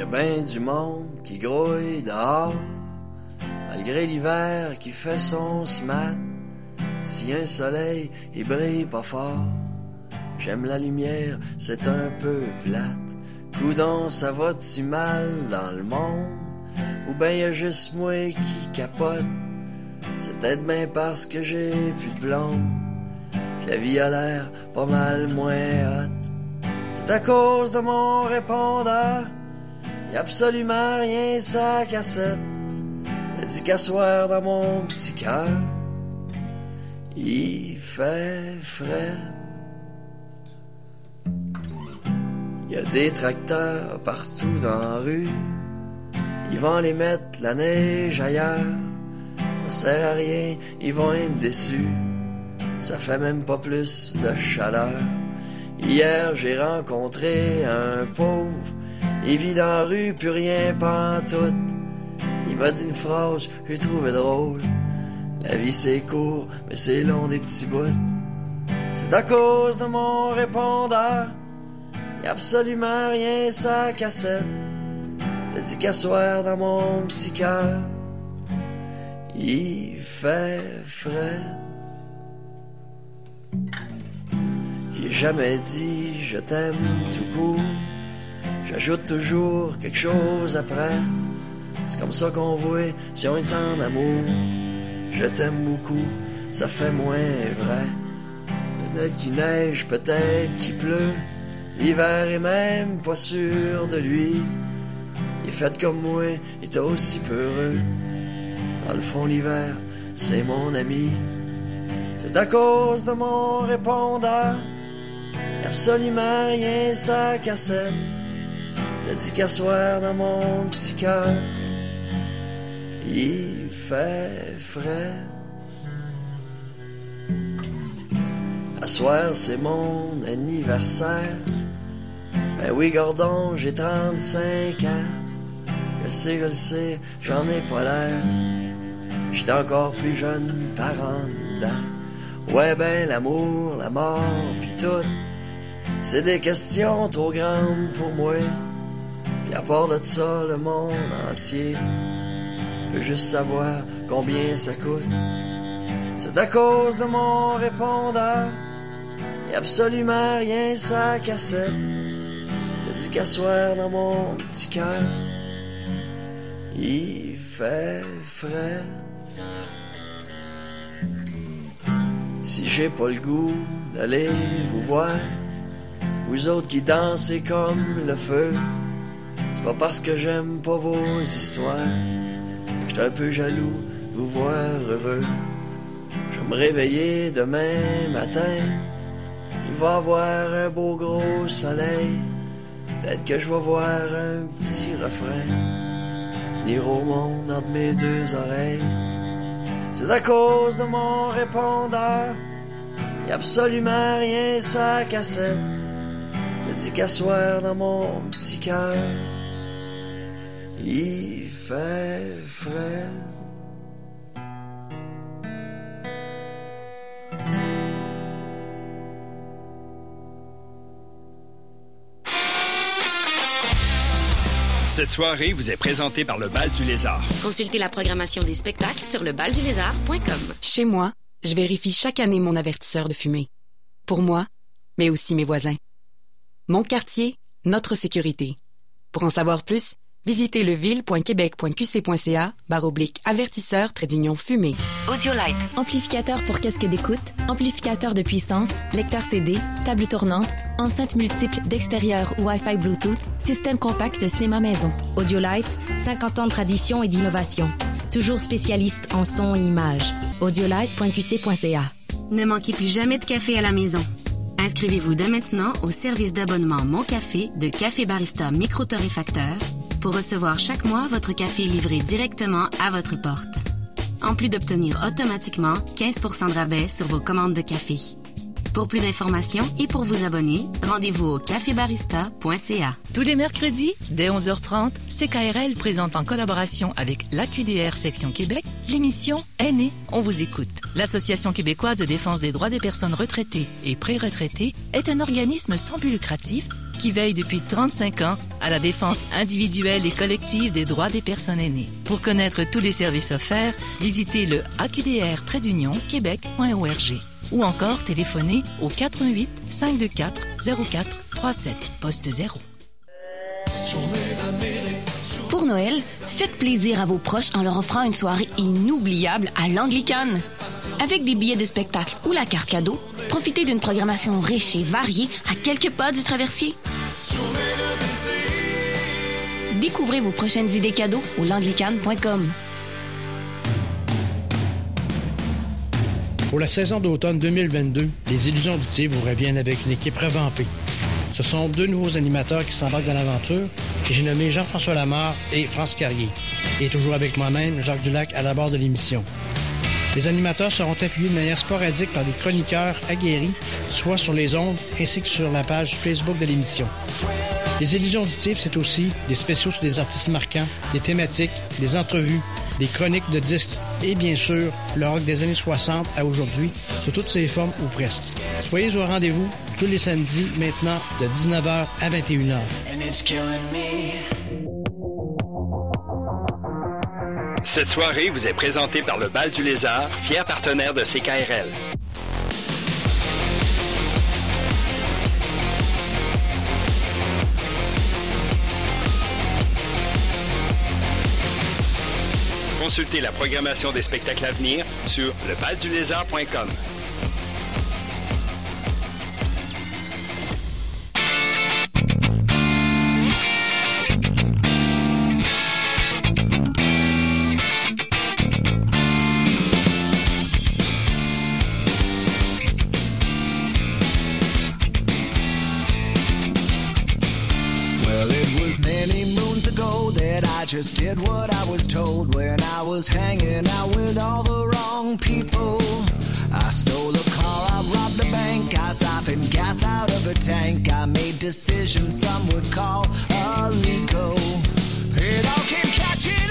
Y a ben du monde qui grouille dehors, malgré l'hiver qui fait son smat. Si un soleil, il brille pas fort, j'aime la lumière, c'est un peu plate. Coudon, ça va-tu mal dans le monde? Ou ben y a juste moi qui capote? C'est peut-être bien parce que j'ai plus de blonde que la vie a l'air pas mal moins hot. C'est à cause de mon répondeur, y a absolument rien sa cassette. Elle dit qu'à soir dans mon petit cœur, il fait frais. Y a des tracteurs partout dans la rue. Ils vont les mettre la neige ailleurs. Ça sert à rien, ils vont être déçus. Ça fait même pas plus de chaleur. Hier, j'ai rencontré un pauvre. Il vit dans la rue, plus rien pantoute. Il m'a dit une phrase, j'ai trouvé drôle. La vie c'est court, mais c'est long des petits bouts. C'est à cause de mon répondeur. Y a absolument rien sa cassette. T'as dit qu'à soir dans mon petit cœur, il fait frais. J'ai jamais dit je t'aime tout court. J'ajoute toujours quelque chose après. C'est comme ça qu'on voit si on est en amour. Je t'aime beaucoup, ça fait moins vrai. Peut-être qu'il neige, peut-être qu'il pleut. L'hiver est même pas sûr de lui. Il fait comme moi, il est aussi peureux. Dans le fond, l'hiver, c'est mon ami. C'est à cause de mon répondeur. Absolument rien sa cassette. Dit qu'à soir dans mon petit cœur, il fait frais. À soir, c'est mon anniversaire. Ben oui, Gordon, j'ai 35 ans. Je sais, je le sais, j'en ai pas l'air. J'étais encore plus jeune par en. Ouais, ben, l'amour, la mort, pis tout. C'est des questions trop grandes pour moi. Pis à part de ça, le monde entier peut juste savoir combien ça coûte. C'est à cause de mon répondeur. A absolument rien sa cassette. T'as dit qu'à soir dans mon petit cœur, il fait frais. Si j'ai pas le goût d'aller vous voir, vous autres qui dansez comme le feu, c'est pas parce que j'aime pas vos histoires. J'étais un peu jaloux de vous voir heureux. Je vais me réveiller demain matin. Il va avoir un beau gros soleil. Peut-être que je vais voir un petit refrain. Venir au monde entre mes deux oreilles. C'est à cause de mon répondeur. Y a absolument rien sa cassette. Je dis qu'à soir dans mon petit cœur. Il fait frais. Cette soirée vous est présentée par le Bal du Lézard. Consultez la programmation des spectacles sur lebaldulézard.com. Chez moi, je vérifie chaque année mon avertisseur de fumée. Pour moi, mais aussi mes voisins. Mon quartier, notre sécurité. Pour en savoir plus, visitez leville.québec.qc.ca barre oblique avertisseur trait d'union fumée. Audiolite. Amplificateur pour casque d'écoute, amplificateur de puissance, lecteur CD, table tournante, enceinte multiple d'extérieur ou Wi-Fi Bluetooth, système compact de cinéma maison. Audiolite, 50 ans de tradition et d'innovation. Toujours spécialiste en son et image. Audiolite.qc.ca. Ne manquez plus jamais de café à la maison. Inscrivez-vous dès maintenant au service d'abonnement Mon Café de Café Barista Micro-Torréfacteur pour recevoir chaque mois votre café livré directement à votre porte. En plus d'obtenir automatiquement 15% de rabais sur vos commandes de café. Pour plus d'informations et pour vous abonner, rendez-vous au cafébarista.ca. Tous les mercredis, dès 11h30, CKRL présente en collaboration avec l'AQDR Section Québec l'émission Aînés, on vous écoute. L'Association québécoise de défense des droits des personnes retraitées et pré-retraitées est un organisme sans but lucratif qui veille depuis 35 ans à la défense individuelle et collective des droits des personnes aînées. Pour connaître tous les services offerts, visitez le aqdr-québec.org ou encore téléphonez au 88 524 0437 poste 0. Pour Noël, faites plaisir à vos proches en leur offrant une soirée inoubliable à l'Anglicane. Avec des billets de spectacle ou la carte cadeau, profitez d'une programmation riche et variée à quelques pas du traversier. Découvrez vos prochaines idées cadeaux au langlicane.com. Pour la saison d'automne 2022, les Illusions auditives vous reviennent avec une équipe revampée. Ce sont deux nouveaux animateurs qui s'embarquent dans l'aventure et j'ai nommé Jean-François Lamarre et France Carrier. Et toujours avec moi-même, Jacques Dulac à la barre de l'émission. Les animateurs seront appuyés de manière sporadique par des chroniqueurs aguerris, soit sur les ondes ainsi que sur la page Facebook de l'émission. Les illusions auditives, c'est aussi des spéciaux sur des artistes marquants, des thématiques, des entrevues, des chroniques de disques et bien sûr le rock des années 60 à aujourd'hui, sous toutes ses formes ou presque. Soyez au rendez-vous tous les samedis maintenant de 19h à 21h. Cette soirée vous est présentée par le Bal du Lézard, fier partenaire de CKRL. Consultez la programmation des spectacles à venir sur lebaldulézard.com. did what I was told when I was hanging out with all the wrong people. I stole a car, I robbed a bank, I siphoned gas out of a tank. I made decisions some would call illegal. It all came catching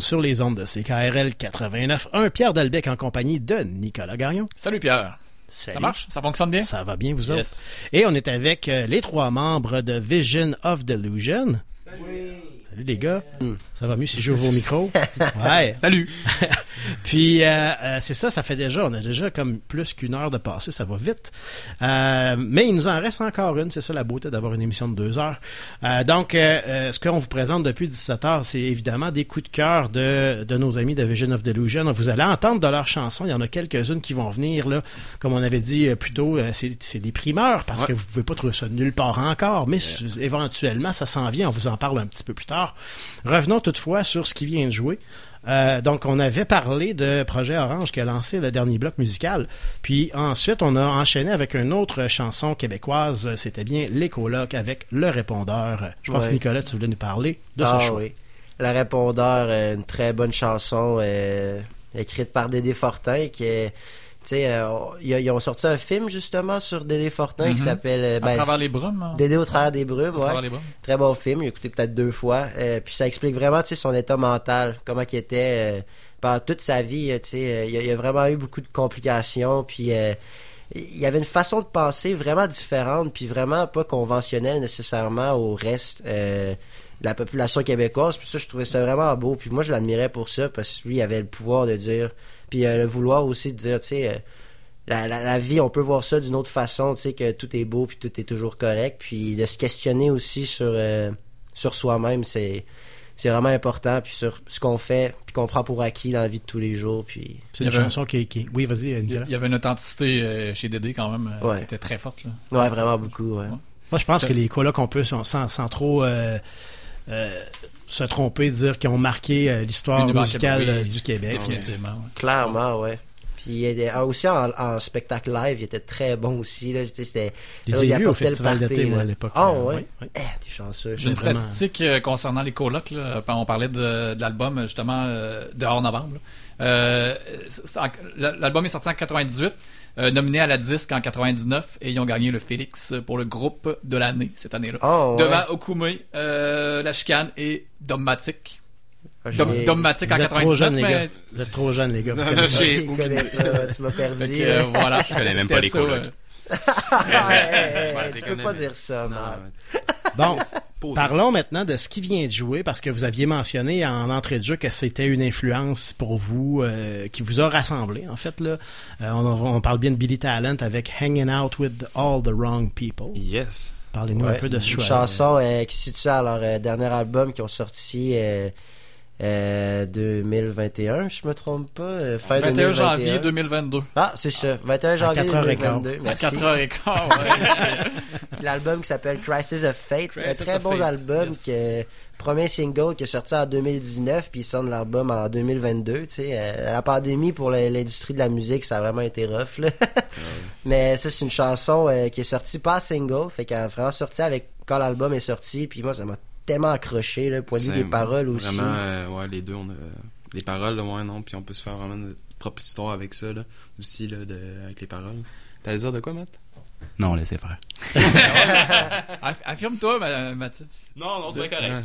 Sur les ondes de CKRL 89.1. Pierre Delbecq en compagnie de Nicolas Garion. Salut Pierre. Salut. Ça marche? Ça fonctionne bien? Ça va bien, vous Yes. autres? Et on est avec euh, les trois membres de Vision of Delusion. Salut les gars. Ça va mieux si j'ouvre vos micros? (laughs) Ouais. Salut. (laughs) (laughs) Puis euh, euh, c'est ça, ça fait déjà, on a déjà comme plus qu'une heure de passé, ça va vite. Euh, mais il nous en reste encore une, c'est ça la beauté d'avoir une émission de deux heures. Euh, donc, ce qu'on vous présente depuis 17 heures, c'est évidemment des coups de cœur de, de nos amis de Vision of Delusion. Vous allez entendre de leurs chansons, il y en a quelques-unes qui vont venir là, comme on avait dit plus tôt, c'est c'est des primeurs parce Ouais. que vous pouvez pas trouver ça nulle part encore, mais éventuellement ça s'en vient, on vous en parle un petit peu plus tard. Revenons toutefois sur ce qui vient de jouer. Euh, donc, on avait parlé de Projet Orange qui a lancé le dernier bloc musical. Puis ensuite, on a enchaîné avec une autre chanson québécoise. C'était bien Les colocs avec Le Répondeur. Je pense, Ouais. Nicolas, tu voulais nous parler de ah ce choix. oui. Le répondeur, euh, une très bonne chanson euh, écrite par Dédé Fortin qui est tu sais, euh, ils, ils ont sorti un film justement sur Dédé Fortin qui Mhm. s'appelle euh, À travers les brumes, hein? Dédé au travers des brumes, ouais. travers les brumes. Très bon film, j'ai écouté peut-être deux fois. Euh, puis ça explique vraiment tu sais, son état mental, comment il était euh, pendant toute sa vie. euh, Tu sais, euh, il, y a, vraiment eu beaucoup de complications. Puis euh, il y avait une façon de penser vraiment différente, puis vraiment pas conventionnelle nécessairement au reste euh, de la population québécoise. Puis ça, je trouvais ça vraiment beau. Puis moi, je l'admirais pour ça, parce que lui, il avait le pouvoir de dire, puis euh, le vouloir aussi de dire, tu sais. euh, la, la, la vie, on peut voir ça d'une autre façon, tu sais, que tout est beau puis tout est toujours correct. Puis de se questionner aussi sur, euh, sur soi-même, c'est, c'est vraiment important. Puis sur ce qu'on fait, puis qu'on prend pour acquis dans la vie de tous les jours. Puis... C'est une chanson qui, qui... Oui, vas-y, Nicolas. Il y avait une authenticité euh, chez Dédé quand même euh, Ouais. qui était très forte. Là. Ouais, vraiment beaucoup, ouais. Moi, je pense que les colocs, on peut, sans, sans, sans trop euh, euh, se tromper, dire qu'ils ont marqué euh, l'histoire musicale euh, oui, du Québec. définitivement, ouais. Clairement, ouais. Puis il était- ah, aussi en, en spectacle live, il était très bon aussi. Là. C'était, les là, ai vus au Festival d'été, moi, à l'époque, Ah là. ouais? Eh, t'es chanceux. J'ai une Vraiment. statistique concernant les colocs. Là. On parlait de, de l'album justement euh, de hors novembre. Euh, L'album est sorti en 98, euh, nominé à la disque en 99 et ils ont gagné le Félix pour le groupe de l'année cette année-là. Oh, ouais. Devant Okume, euh, La Chicane et Dommatic. Ah, Dom- Dommatic en Vous êtes trop 99, jeunes, les mais gars. Vous êtes trop jeunes, les gars. Vous Non, non, tu m'as perdu. Que, euh, voilà, Je connais même pas les ça, (laughs) Hey, Ouais, tu peux pas dire ça, Non. (laughs) Bon, Pause. parlons maintenant de ce qui vient de jouer, parce que vous aviez mentionné en entrée de jeu que c'était une influence pour vous, euh, qui vous a rassemblé, en fait. là. Euh, on, on parle bien de Billy Talent avec Hanging Out with All the Wrong People. Yes. Parlez-nous Ouais, un peu de ce une choix. chanson euh, qui se situe à leur euh, dernier album qui ont sorti euh, euh, 2021, je me trompe pas. euh, fin 21 2021. janvier 2022. Ah, c'est ça. 21 janvier 4h15. 2022. À Merci. 4h15, ouais. (laughs) L'album qui s'appelle Crisis of Fate. Crisis un très bon Fate, album. yes. Est- premier single qui est sorti en 2019, puis il sort de l'album en 2022. Tu sais, Euh, la pandémie pour l'industrie de la musique, ça a vraiment été rough. Là. (laughs) Mais ça, c'est une chanson euh, qui est sortie pas single, fait qu'elle a vraiment sorti avec quand l'album est sorti. Puis moi, ça m'a tellement accroché, le point de vue C'est des paroles aussi. Vraiment, euh, ouais, les deux, on a les paroles, là, ouais, non, puis on peut se faire vraiment notre propre histoire avec ça, là, aussi, là, de, avec les paroles. T'allais dire de quoi, Matt? Non, laissez faire. (laughs) Aff- Affirme-toi, Ma- Mathis. Non, non, c'est Ouais.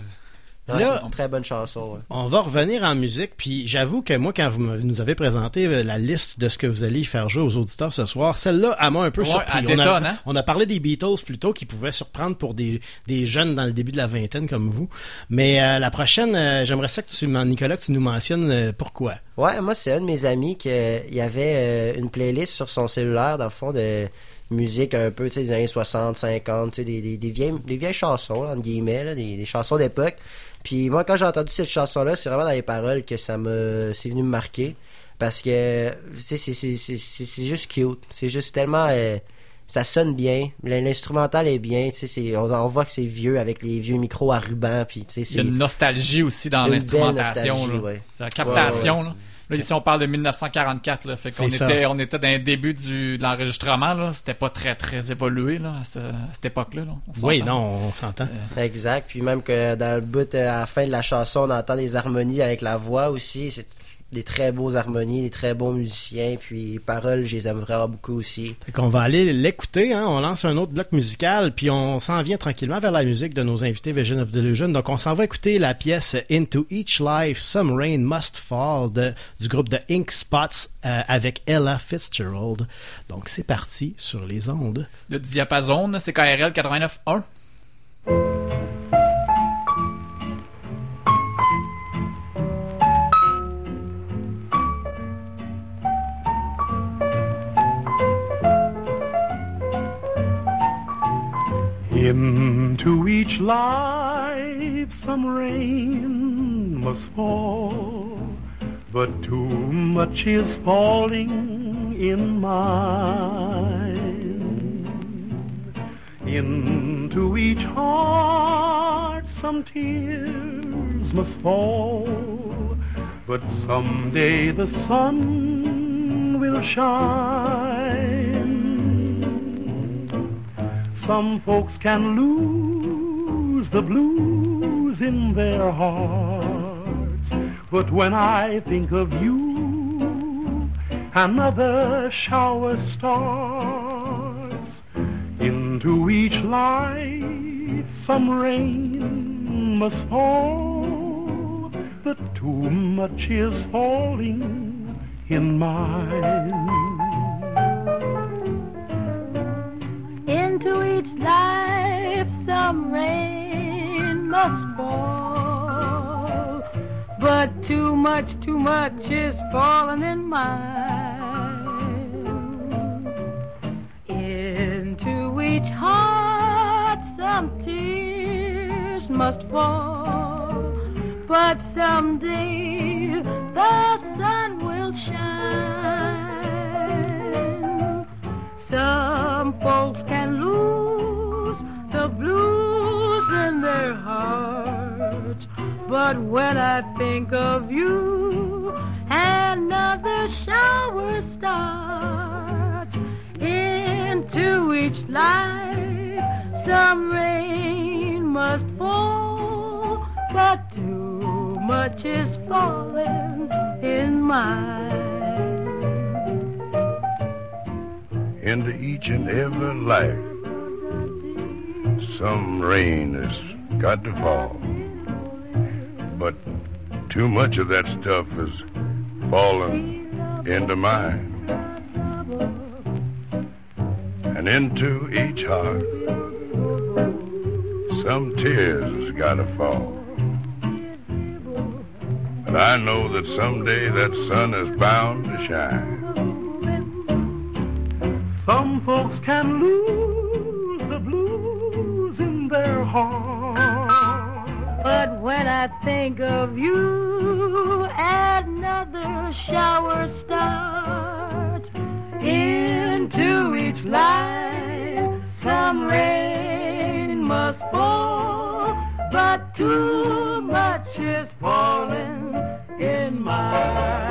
Là- c'est une très bonne chanson. ouais. On va revenir en musique, puis j'avoue que moi, quand vous nous avez présenté euh, la liste de ce que vous allez faire jouer aux auditeurs ce soir, celle-là, elle m'a un peu Ouais, surpris. a, hein? on a parlé des Beatles plus tôt, qui pouvaient surprendre pour des, des jeunes dans le début de la vingtaine comme vous. Mais euh, la prochaine, euh, j'aimerais ça que tu, Nicolas, que tu nous mentionnes euh, pourquoi. Ouais, moi, c'est un de mes amis qui euh, il y avait euh, une playlist sur son cellulaire, dans le fond, de musique un peu, tu sais, des années 60, 50, tu sais, des, des, des vieilles, des vieilles chansons, entre guillemets, là, des, des chansons d'époque. Puis moi, quand j'ai entendu cette chanson-là, c'est vraiment dans les paroles que ça me, c'est venu me marquer. Parce que, tu sais, c'est- juste cute. C'est juste tellement... euh, ça sonne bien. L'instrumental est bien. Tu sais, on, on voit que c'est vieux avec les vieux micros à ruban. Puis, tu sais, Il y a une nostalgie aussi dans l'instrumentation. ouais. C'est la captation. Ouais, ouais, là. Là, ici, on parle de 1944. Là, fait qu'on était, on était dans le début du, de l'enregistrement. là. C'était pas très, très évolué là, à, ce- à cette époque-là. Là. Oui, non, on s'entend. Exact. Puis même que dans le bout, euh, à la fin de la chanson, on entend des harmonies avec la voix aussi. C'est des très beaux harmonies, des très bons musiciens, puis les paroles, je les aime vraiment beaucoup aussi. Fait qu'on va aller l'écouter, hein. on lance un autre bloc musical, puis on s'en vient tranquillement vers la musique de nos invités Vision of Delusion. Donc on s'en va écouter la pièce Into Each Life, Some Rain Must Fall de, du groupe de Ink Spots euh, avec Ella Fitzgerald. Donc c'est parti sur les ondes. De Diapason, c'est KRL 89.1. Into each life some rain must fall, but too much is falling in mine. Into each heart some tears must fall, but someday the sun will shine. Some folks can lose the blues in their hearts, but when I think of you, another shower starts. Into each life some rain must fall, but too much is falling in mine. Into each life some rain must fall, but too much, too much is falling in mine. Into each heart some tears must fall, but someday the sun will shine. Some folks can lose the blues in their hearts, but when I think of you, another shower starts. Into each life, some rain must fall, but too much is falling in mine. Into each and every life. Some rain has got to fall, but too much of that stuff has fallen into mine. And into each heart, some tears has got to fall. But I know that someday that sun is bound to shine. Some folks can lose the blues in their heart. But when I think of you, another shower starts. Into each life, some rain must fall, but too much is falling in mine.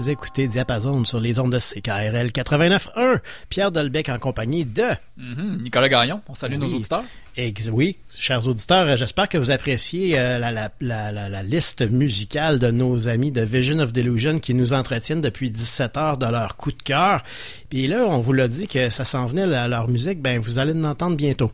Vous écoutez Diapason sur les ondes de CKRL 89.1. Pierre Dolbec en compagnie de... Mhm. Nicolas Gagnon, on salue nos auditeurs. Ex- oui, chers auditeurs, euh, j'espère que vous appréciez euh, la, la, la, la, la liste musicale de nos amis de Vision of Delusion qui nous entretiennent depuis 17 heures de leur coup de cœur. Puis là, on vous l'a dit que ça s'en venait, la- leur musique, ben vous allez en entendre bientôt.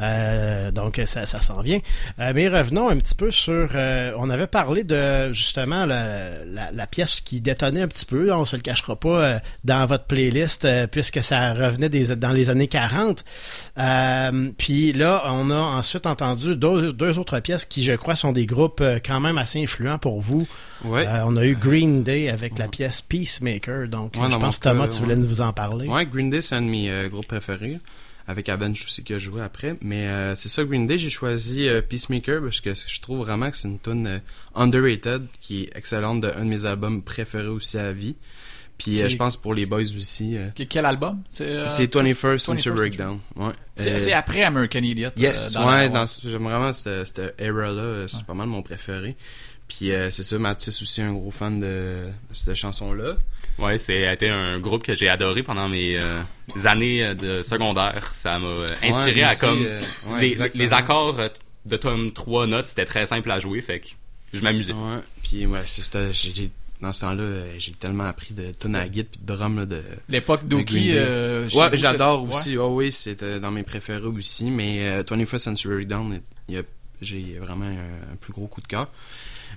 Euh, donc ça, ça s'en vient. Euh, mais revenons un petit peu sur. euh, on avait parlé de justement la, la, la pièce qui détonnait un petit peu. On se le cachera pas euh, dans votre playlist euh, puisque ça revenait des, dans les années 40. Euh, puis là, on a ensuite entendu deux, deux autres pièces qui, je crois, sont des groupes quand même assez influents pour vous. Ouais. Euh, on a eu Green Day avec la pièce Peacemaker. Donc, Ouais, je pense cas, Thomas, tu voulais ouais. nous en parler. Ouais, Green Day, c'est un de mes groupes préférés. Avec Avenge aussi que je jouais après. Mais euh, c'est ça, Green Day, j'ai choisi euh, Peacemaker parce que je trouve vraiment que c'est une tune euh, underrated qui est excellente de un de mes albums préférés aussi à vie. Puis euh, Qui- je pense pour les boys aussi. euh, Que- Quel album? C'est euh, c'est 21st Century 21st Breakdown. Ouais. C'est Euh, après American Idiot. euh, Yes, dans ouais, la- dans j'aime vraiment cette, cette era-là, euh, c'est pas mal mon préféré. Puis euh, c'est ça, Mathis aussi un gros fan de cette chanson-là. Ouais, c'est été un groupe que j'ai adoré pendant mes euh, années euh, de secondaire. Ça m'a inspiré Ouais, à aussi, comme euh, ouais, les, accords de tome 3 notes, c'était très simple à jouer, fait que je m'amusais. Ouais, puis ouais, c'est j'ai dans ce temps-là, j'ai tellement appris de tonnes à guitare puis de drum là, de L'époque d'Oki, euh, ouais, j'adore aussi. Oh, oui, c'était dans mes préférés aussi, mais euh, 21st Century Down, j'ai vraiment un, un plus gros coup de cœur.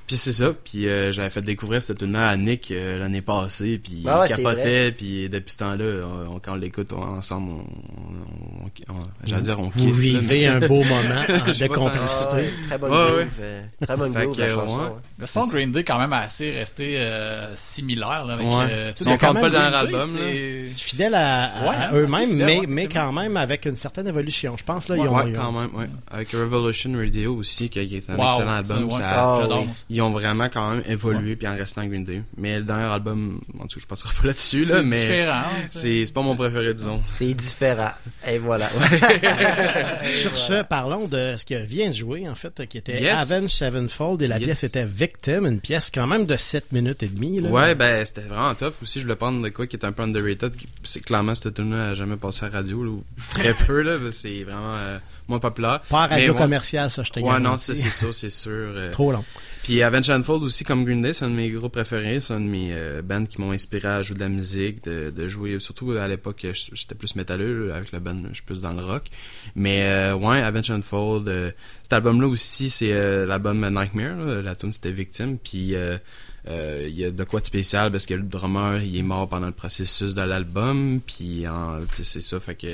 Puis c'est ça, puis euh, j'avais fait découvrir cette tune à Nick euh, l'année passée, puis Ah ouais, il capotait, puis depuis ce temps-là, on- quand on l'écoute ensemble, on, on, on- on- j'allais dire on Vous kiffe, là, vivez mais- un beau moment (laughs) de complicité. Ouais, très bonne Ouais, groove, ouais. euh, très bonne groove, que, la chanson, ouais. ouais. Le son de Green Day quand même assez resté euh, similaire là, avec Ouais. euh, tu Si sais, on a compte pas même le dernier Green Day, album, c'est- Fidèles à, à- Ouais, à hein, eux-mêmes, mais, ouais, mais quand même avec une certaine évolution. Je pense là, ils ont, quand même. Avec Revolution Radio aussi, qui, est un excellent album. j'adore. Ils ont vraiment quand même évolué puis en restant Green Day. Mais le dernier album, en tout cas, je passerai pas là-dessus, là, C'est mais différent, c'est c'est pas mon préféré, disons. C'est différent. Et voilà. (laughs) (laughs) Sur ce, parlons de ce qui vient de jouer, en fait, qui était Yes. Avenged Sevenfold, et la Yes. pièce était Victim, une pièce quand même de 7 minutes et demie. Là. Ouais, ben c'était vraiment tough aussi. Je voulais prendre de quoi qui est un peu underrated. qui- C'est clairement cette tune là a jamais passé à la radio, là, ou très (laughs) peu là. C'est vraiment euh, moins populaire. Pas à radio Mais ouais. commerciale, ça, je te Ouais, non, c'est c'est ça, c'est sûr. euh. (laughs) Trop long. Puis Avenged Unfold aussi, comme Green Day, c'est un de mes groupes préférés. C'est un de mes euh, bands qui m'ont inspiré à jouer de la musique, de, de jouer. Surtout à l'époque, j'étais plus métalleux. Avec le band, je suis plus dans le rock. Mais euh, ouais, Avenged Unfold. euh, cet album-là aussi, c'est euh, l'album Nightmare. là. La tune c'était Victime. Puis euh, il y a de quoi de spécial parce que le drummer, il est mort pendant le processus de l'album. Puis c'est ça, fait que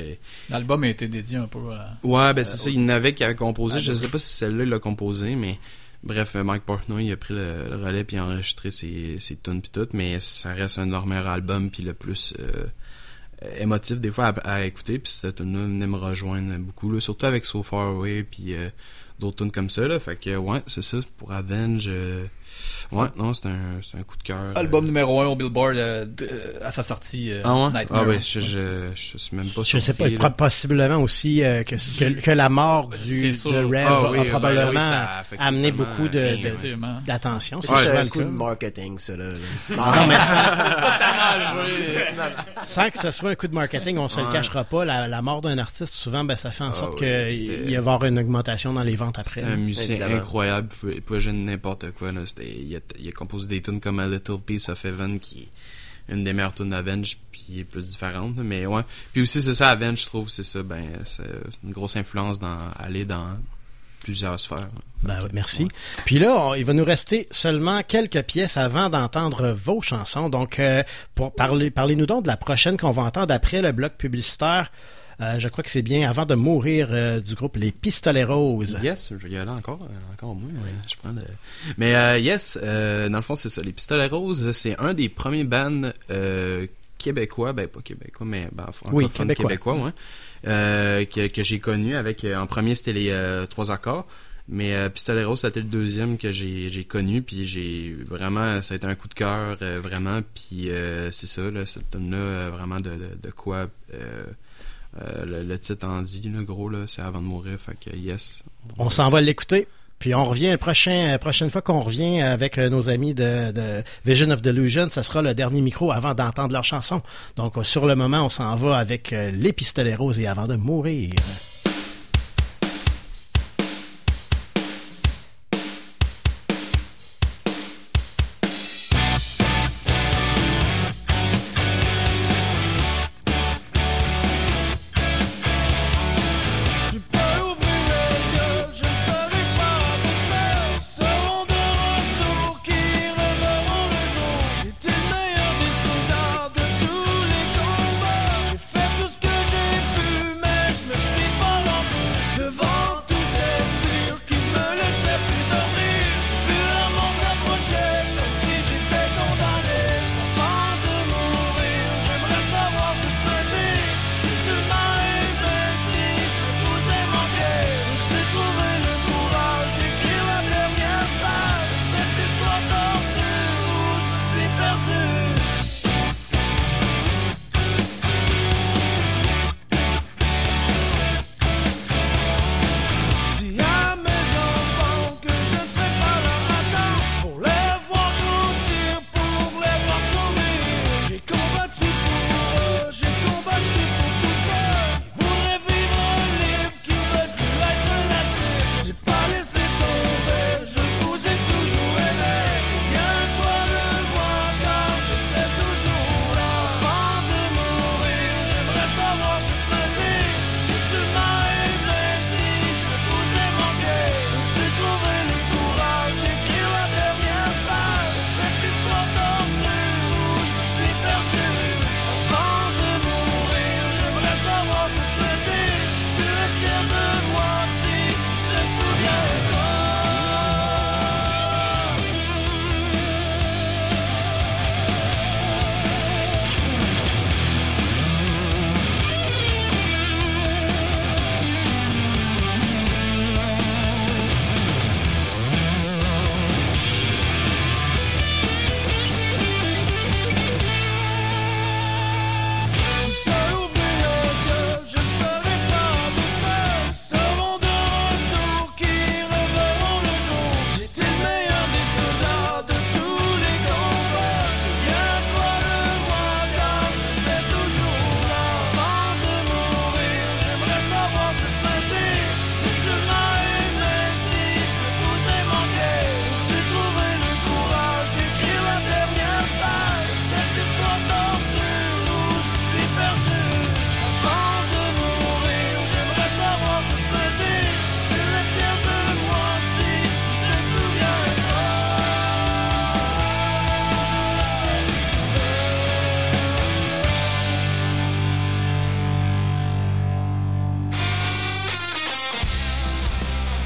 L'album a été dédié un peu à... Ouais, ben c'est Euh, ça. Il y en avait qui avait composé. Je sais pas si celle-là il l'a composé, mais bref, euh, Mike Portnoy il a pris le, le relais puis a enregistré ses, ses tunes puis tout. Mais ça reste un de leurs meilleurs albums puis le plus euh, émotif des fois à, à écouter. Puis cette tune-là venait me rejoindre beaucoup, là, surtout avec So Far Away puis euh, d'autres tunes comme ça. Là. Fait que ouais, c'est ça pour Avenge. Ouais, non, c'est un, c'est un coup de cœur. euh, Album numéro 1 au Billboard euh, à sa sortie. euh, Ah ouais? Nightmare. Ah ouais, je, je, je suis même pas Je sais pas, pro- là. possiblement aussi euh, que, que, que la mort du, C'est sûr. de Rev Ah oui, a oui, probablement oui, ça a affecté amené beaucoup de- de- d'attention. C'est C'est souvent un coup de marketing, ça, là. là. (laughs) Non, mais sans, Ça, c'est sans que ce soit un coup de marketing, on se le Ouais. cachera pas. La, la mort d'un artiste, souvent, ben, ça fait en Ah sorte ouais, qu'il y avoir une augmentation dans les ventes après. Un musicien incroyable, il pouvait- il pouvait jouer n'importe quoi. là. c'était, il, a, il a composé des tunes comme A Little Piece of Heaven, qui est une des meilleures tunes d'Avenge, puis plus différente. Mais ouais. Puis aussi, c'est ça, Avenge, je trouve, c'est ça, ben, c'est une grosse influence dans aller dans plusieurs sphères. Ben merci. Puis là, on- il va nous rester seulement quelques pièces avant d'entendre vos chansons. Donc, euh, pour parler, parlez-nous donc de la prochaine qu'on va entendre après le bloc publicitaire. Euh, je crois que c'est bien avant de mourir euh, du groupe Les Pistolets Roses. Yes, je vais y aller encore, euh, encore moins. je prends. Mais yes, euh, dans le fond, c'est ça. Les Pistolets Roses, c'est un des premiers bands québécois, ben pas québécois, mais ben, Oui, québécois. québécois, ouais, euh, que, que j'ai connu avec, euh, en premier, c'était les euh, trois accords. Mais euh, Pistolet Rose, c'était le deuxième que j'ai connu, puis j'ai vraiment, ça a été un coup de cœur, vraiment, puis c'est ça, là, cette euh, vraiment de, de, de quoi le, le titre en dit, là, gros, là, c'est avant de mourir, fait que yes. On s'en va l'écouter. Puis on revient prochain, prochaine fois qu'on revient avec euh, nos amis de, de Vision of Delusion, ça sera le dernier micro avant d'entendre leur chanson. Donc euh, sur le moment, on s'en va avec euh, les pistolets roses et avant de mourir.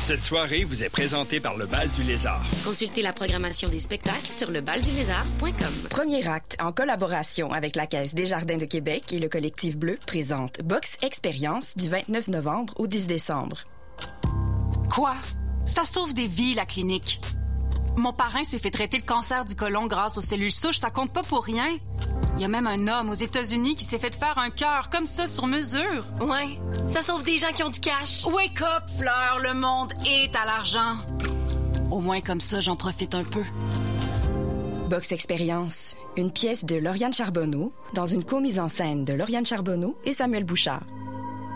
Cette soirée vous est présentée par le Bal du Lézard. Consultez la programmation des spectacles sur lebaldulézard.com. Premier acte, en collaboration avec la Caisse des Jardins de Québec et le Collectif Bleu, présente Box Expérience du 29 novembre au 10 décembre. Quoi? Ça sauve des vies, la clinique. Mon parrain s'est fait traiter le cancer du côlon grâce aux cellules souches, ça compte pas pour rien. Il y a même un homme aux États-Unis qui s'est fait faire un cœur comme ça sur mesure. Ouais, ça sauve des gens qui ont du cash. Wake up, Fleur, le monde est à l'argent. Au moins comme ça, j'en profite un peu. Box Expérience, une pièce de Lauriane Charbonneau dans une co-mise en scène de Lauriane Charbonneau et Samuel Bouchard.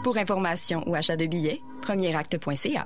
Pour information ou achat de billets, premieracte.ca.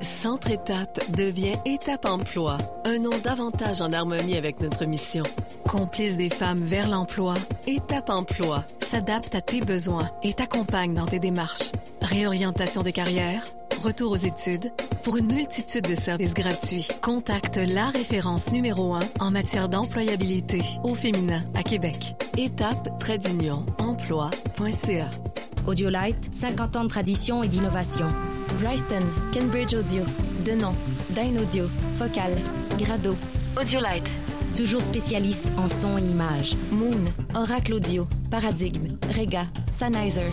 Centre Étape devient Étape Emploi, un nom davantage en harmonie avec notre mission. Complice des femmes vers l'emploi, Étape Emploi s'adapte à tes besoins et t'accompagne dans tes démarches. Réorientation de carrière, retour aux études, pour une multitude de services gratuits. Contacte la référence numéro 1 en matière d'employabilité au féminin à Québec. Étape trait d'union emploi.ca. Audiolite, 50 ans de tradition et d'innovation. Bryston, Cambridge Audio, Denon, Audio, Focal, Grado. Audiolite. Toujours spécialiste en son et image. Moon, Oracle Audio, Paradigme, Rega, Sennheiser.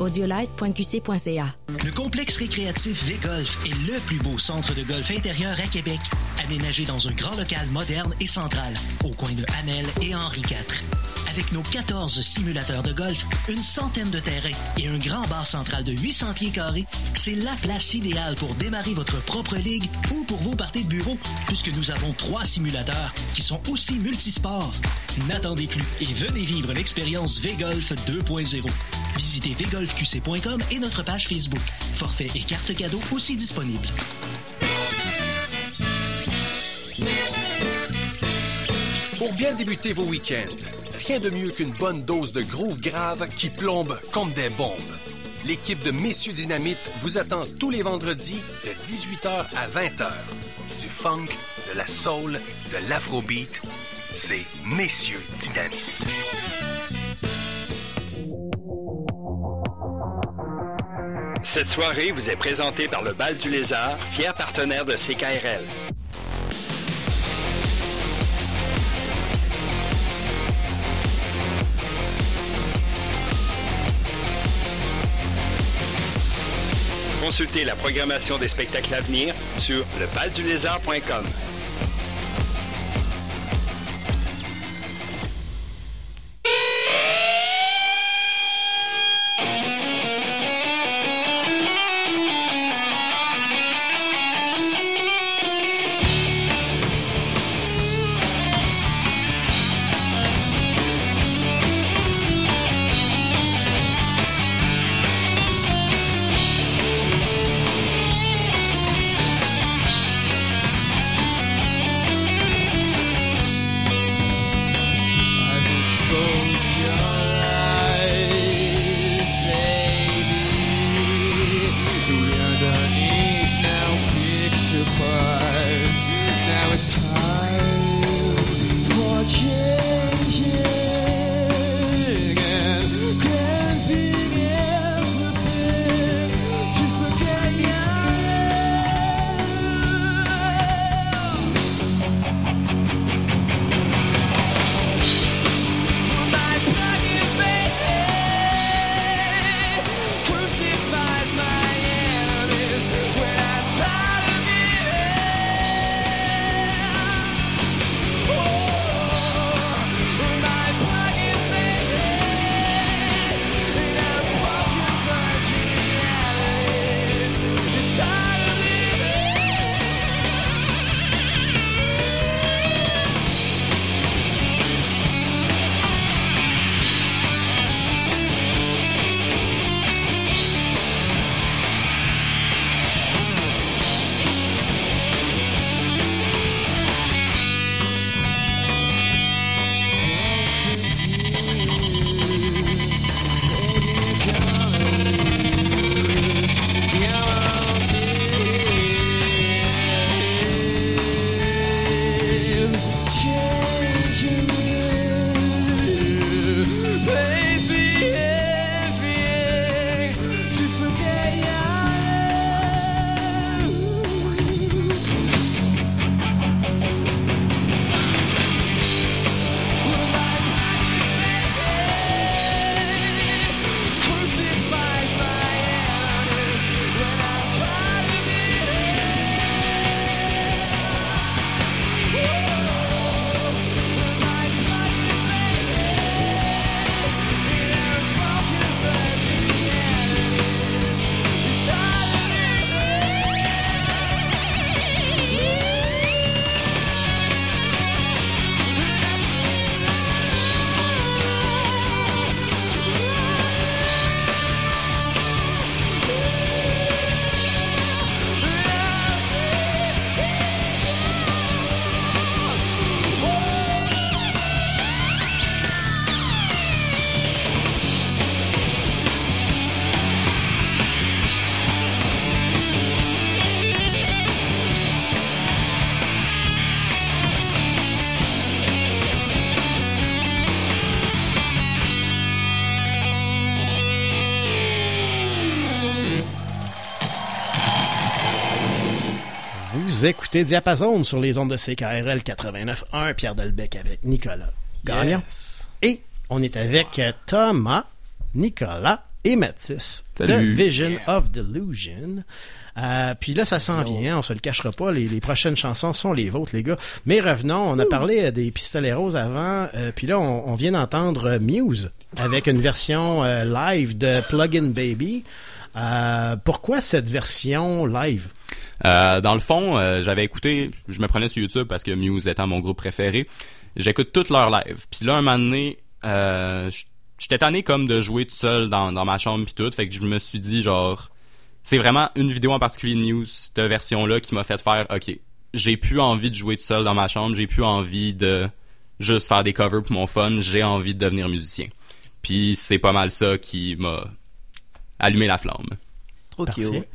Audiolite.qc.ca. Le complexe récréatif V-Golf est le plus beau centre de golf intérieur à Québec, aménagé dans un grand local moderne et central, au coin de Hamel et Henri IV. Avec nos 14 simulateurs de golf, une centaine de terrains et un grand bar central de 800 pieds carrés, c'est la place idéale pour démarrer votre propre ligue ou pour vos parties de bureau, puisque nous avons trois simulateurs qui sont aussi multisports. N'attendez plus et venez vivre l'expérience V-Golf 2.0. Visitez vgolfqc.com et notre page Facebook. Forfait et carte cadeau aussi disponibles. Pour bien débuter vos week-ends, rien de mieux qu'une bonne dose de groove grave qui plombe comme des bombes. L'équipe de Messieurs Dynamite vous attend tous les vendredis de 18h à 20h. Du funk, de la soul, de l'afrobeat, c'est Messieurs Dynamite. Cette soirée vous est présentée par le Bal du Lézard, fier partenaire de CKRL. Consultez la programmation des spectacles à venir sur lebaldulézard.com. Vous écoutez Diapason sur les ondes de CKRL 89.1, Pierre Delbecq avec Nicolas Gagnon. Yes. Et on est avec Thomas, Nicolas et Mathis de. Vision of Delusion. Euh, puis là, ça s'en vient, on se le cachera pas. Les, les prochaines chansons sont les vôtres, les gars. Mais revenons, on a parlé euh, des Pistolets Roses avant, euh, puis là, on, on vient d'entendre Muse avec une version euh, live de Plugin Baby. Euh, pourquoi cette version live? Euh, dans le fond, euh, j'avais écouté, je me prenais sur YouTube parce que Muse étant mon groupe préféré, j'écoute toutes leurs lives. Puis là, un moment donné, euh, j'étais tanné comme de jouer tout seul dans, dans ma chambre puis tout, fait que je me suis dit genre, c'est vraiment une vidéo en particulier de Muse, cette version-là, qui m'a fait faire, ok, j'ai plus envie de jouer tout seul dans ma chambre, j'ai plus envie de juste faire des covers pour mon fun, j'ai envie de devenir musicien. Puis c'est pas mal ça qui m'a allumé la flamme. Trop Parfait.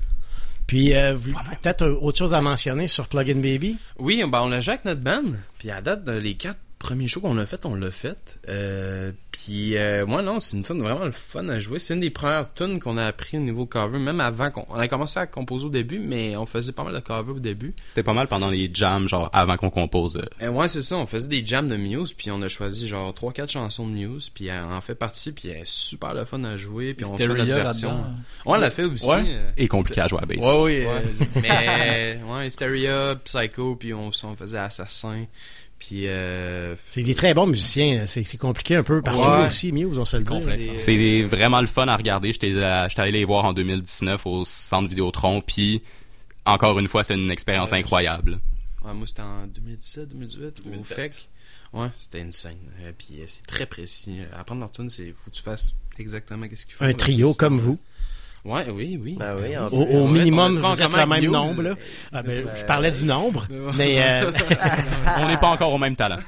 Puis, euh, peut-être euh, autre chose à mentionner sur Plugin Baby? Oui, ben on l'a joué avec notre band. Puis à date, euh, les quatre premiers shows qu'on a fait, on l'a fait. Euh, puis euh, moi non, c'est une tune vraiment le fun à jouer. C'est une des premières tunes qu'on a appris au niveau cover, même avant qu'on on a commencé à composer au début, mais on faisait pas mal de cover au début. C'était pas mal pendant les jams, genre avant qu'on compose. euh, Euh, ouais, c'est ça, on faisait des jams de Muse, puis on a choisi genre trois quatre chansons de Muse, puis elle en fait partie, puis elle est super le fun à jouer, puis on fait Hysteria notre version. Ouais, on l'a fait aussi. Ouais. Et compliqué à jouer à bass. Ouais, oui. euh, mais, ouais, Hysteria, Psycho, puis on, on faisait Assassin. Puis, euh, C'est des très bons musiciens. C'est c'est compliqué un peu partout Ouais. aussi, Muse, on se le dit. C'est vraiment le fun à regarder. J'étais euh, j'étais allé les voir en 2019 au centre Vidéotron, puis encore une fois, c'est une expérience Ouais. incroyable. ouais, moi, c'était en 2017, 2018, au 2007. FEC. Ouais, c'était insane. Euh, puis euh, c'est très précis. Apprendre leur tune, c'est faut que tu fasses exactement qu'est-ce qu'il faut. Un trio comme vous. Ouais, oui, oui. Ben oui, en Au, au minimum, on est pas vous êtes le même nombre. Là. Ah, ben, je parlais du nombre, mais euh, (laughs) On n'est pas encore au même talent.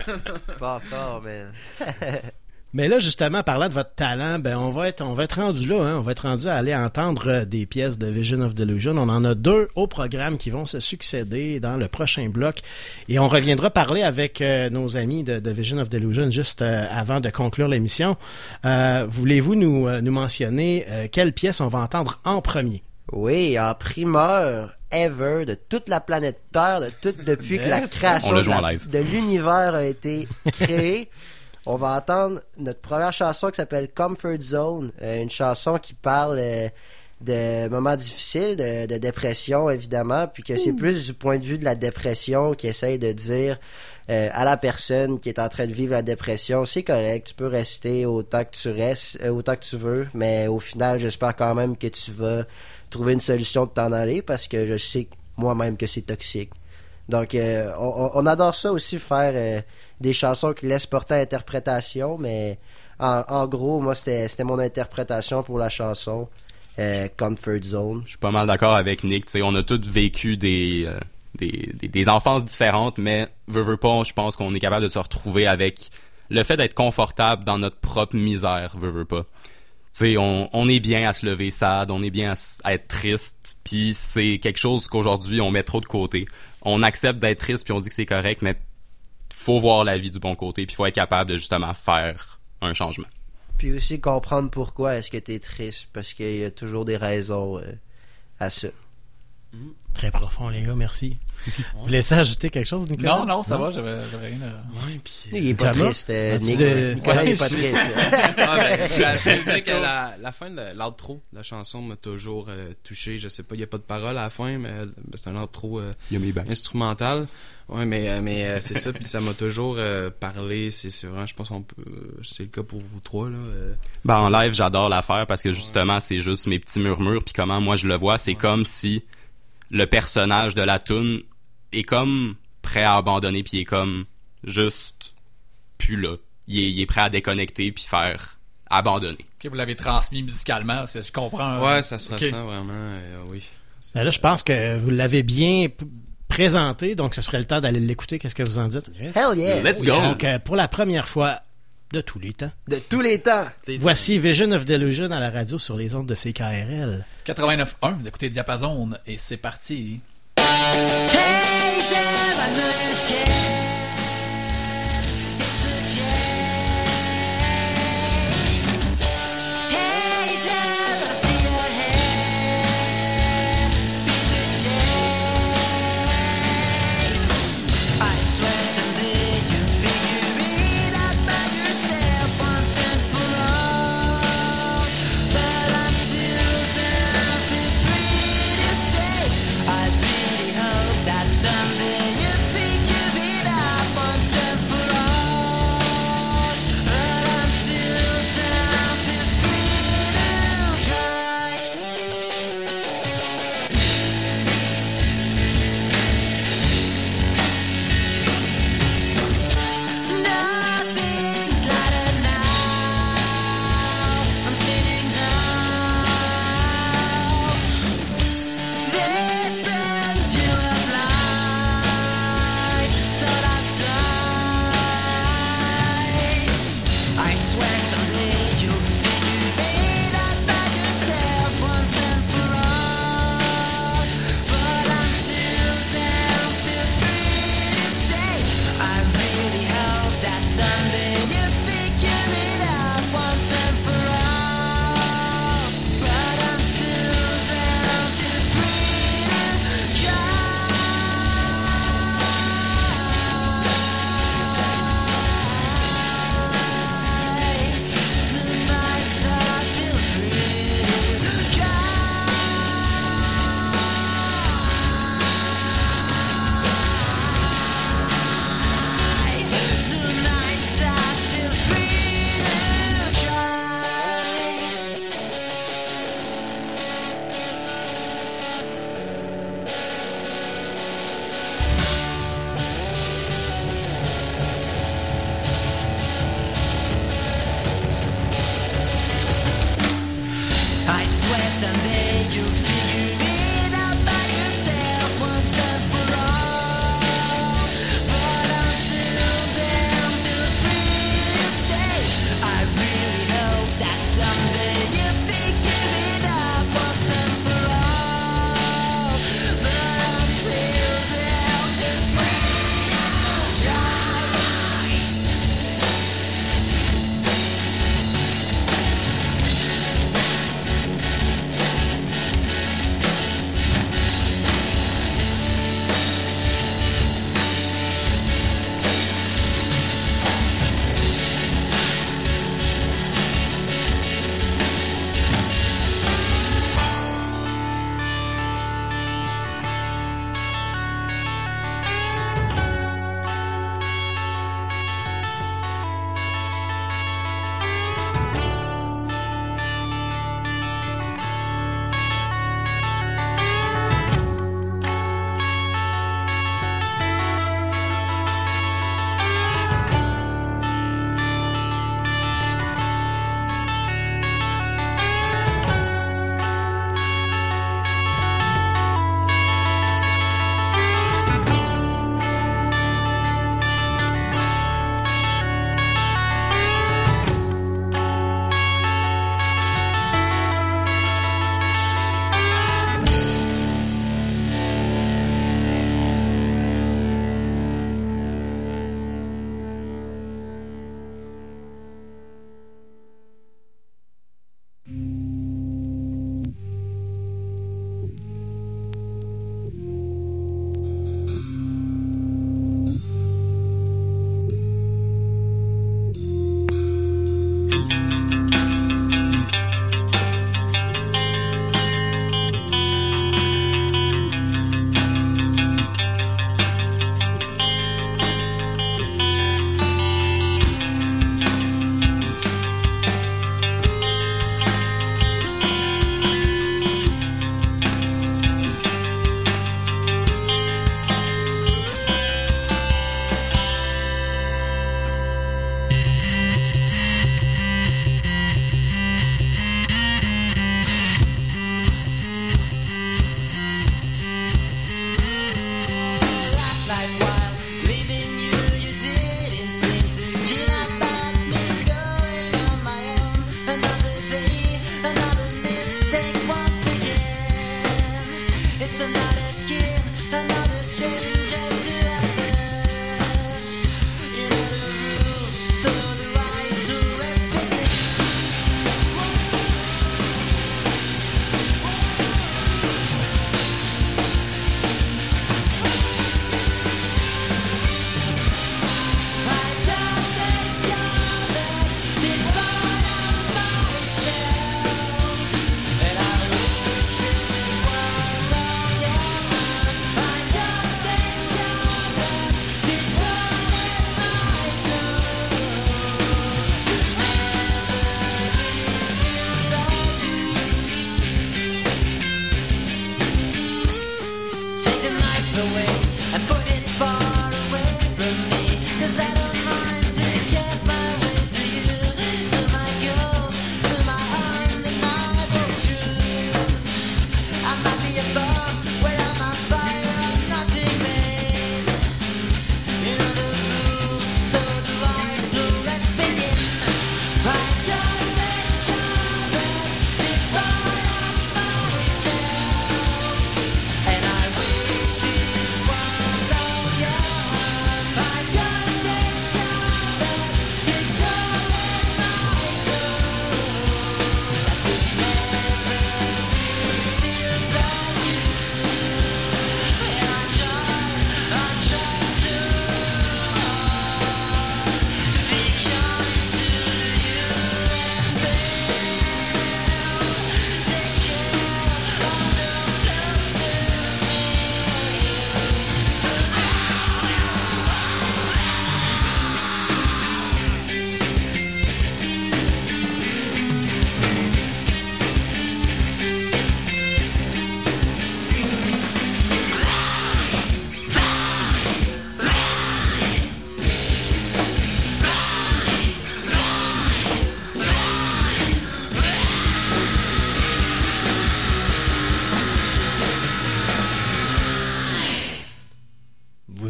Pas encore, mais. (laughs) mais là justement, parlant de votre talent, ben on va être on va être rendu là, hein, on va être rendu à aller entendre euh, des pièces de Vision of Delusion. On en a deux au programme qui vont se succéder dans le prochain bloc, et on reviendra parler avec euh, nos amis de, de Vision of Delusion juste euh, avant de conclure l'émission. Euh, Voulez-vous nous euh, nous mentionner euh, quelle pièce on va entendre en premier? Oui, en primeur ever de toute la planète Terre, de tout depuis que la création de l'univers a été créée. (laughs) On va entendre notre première chanson qui s'appelle Comfort Zone, euh, une chanson qui parle euh, de moments difficiles, de, de dépression évidemment, puis que c'est plus du point de vue de la dépression qui essaye de dire euh, à la personne qui est en train de vivre la dépression, c'est correct, tu peux rester autant que tu restes, euh, autant que tu veux, mais au final, j'espère quand même que tu vas trouver une solution de t'en aller parce que je sais moi-même que c'est toxique. Donc, euh, on, adore ça aussi, faire euh, des chansons qui laissent porter à interprétation, mais en, gros, moi, c'était mon interprétation pour la chanson euh, Comfort Zone. Je suis pas mal d'accord avec Nick. Tu sais, on a tous vécu des, euh, des, des, des enfances différentes, mais veux, veux pas, je pense qu'on est capable de se retrouver avec le fait d'être confortable dans notre propre misère, veux, veux pas. Tu sais, on, on est bien à se lever sad, on est bien à, à être triste, puis c'est quelque chose qu'aujourd'hui on met trop de côté. On accepte d'être triste puis on dit que c'est correct, mais faut voir la vie du bon côté, puis faut être capable de justement faire un changement. Puis aussi comprendre pourquoi est-ce que tu es triste, parce qu'il y a toujours des raisons euh, à ça. Très profond, les gars, merci. (laughs) Vous laissez ajouter quelque chose, Nicolas? Non, non, ça va, j'avais rien à... Ouais, puis... Il est pas Thomas? triste, euh, Nicolas, il est pas triste. (laughs) Ah, ben, (laughs) je je dirais que la, la fin de l'outro de la chanson m'a toujours euh, touché. Je sais pas, il y a pas de parole à la fin, mais euh, c'est un outro euh, instrumental. Ouais, mais euh, mais euh, c'est ça, puis ça m'a toujours euh, parlé. C'est c'est vraiment, je pense qu'on peut, c'est le cas pour vous trois là. euh. Ben, en live, j'adore la faire parce que justement, c'est juste mes petits murmures. Puis comment moi je le vois, c'est comme si le personnage de la tune est comme prêt à abandonner, puis il est comme juste plus là. Il est, il est prêt à déconnecter puis faire abandonner. Ok, vous l'avez transmis musicalement, c'est- je comprends. Ouais, ça se Ok. ressent vraiment. euh, oui. Ben là, je pense que vous l'avez bien présenté, donc ce serait le temps d'aller l'écouter. Qu'est-ce que vous en dites? Hell yeah! Let's go! Donc, euh, pour la première fois de tous les temps, De tous les temps! voici Vision of Delusion à la radio sur les ondes de CKRL. 89.1, vous écoutez Diapason et c'est parti.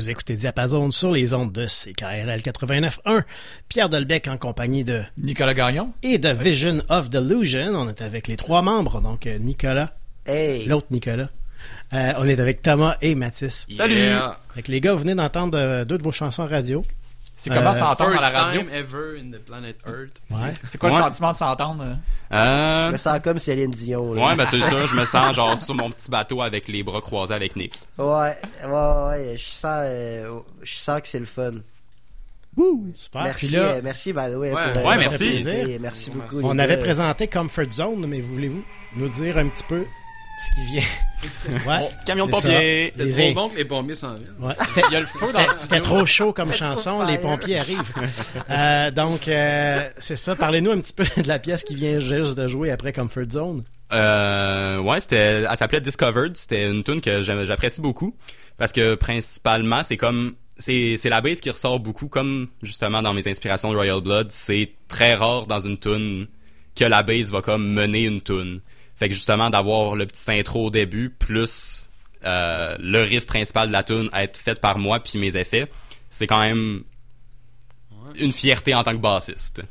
Vous écoutez Diapason sur les ondes de CKRL 89.1. Pierre Delbecq en compagnie de Nicolas Gagnon et de Vision of Delusion. On est avec les trois membres, donc euh, Nicolas, Hey! l'autre Nicolas. Euh, on est avec Thomas et Mathis. Salut! Yeah. Fait que les gars, vous venez d'entendre euh, deux de vos chansons radio. C'est comment Euh, s'entendre à la radio? time ever in the planet Earth. Ouais. C'est quoi le sentiment de s'entendre? euh? Euh, Je me sens comme Céline Dion. là. ouais, ben c'est ça, je me sens genre sur mon petit bateau avec les bras croisés avec Nick. Ouais, ouais, ouais, je sens, euh, je sens que c'est le fun. Super. Merci, là, euh, merci, by the way. Ouais, pour, ouais, votre merci. Merci beaucoup. on avait présenté Comfort Zone, mais voulez-vous nous dire un petit peu ce qui vient? (laughs) Ouais. Camion de pompiers. C'était Les trop bon que les pompiers s'en viennent. Ouais, c'était- Il y a le feu dans c'était- le C'était studio. trop chaud comme chanson, les pompiers arrivent. Euh, donc, euh, c'est ça. Parlez-nous un petit peu de la pièce qui vient juste de jouer après Comfort Zone. Euh, ouais, c'était, elle s'appelait Discovered. C'était une tune que j'apprécie beaucoup parce que principalement c'est comme c'est c'est la base qui ressort beaucoup comme justement dans mes inspirations de Royal Blood. C'est très rare dans une tune que la base va comme mener une tune. Fait que justement d'avoir le petit intro au début plus euh, le riff principal de la tune être fait par moi puis mes effets, c'est quand même une fierté en tant que bassiste.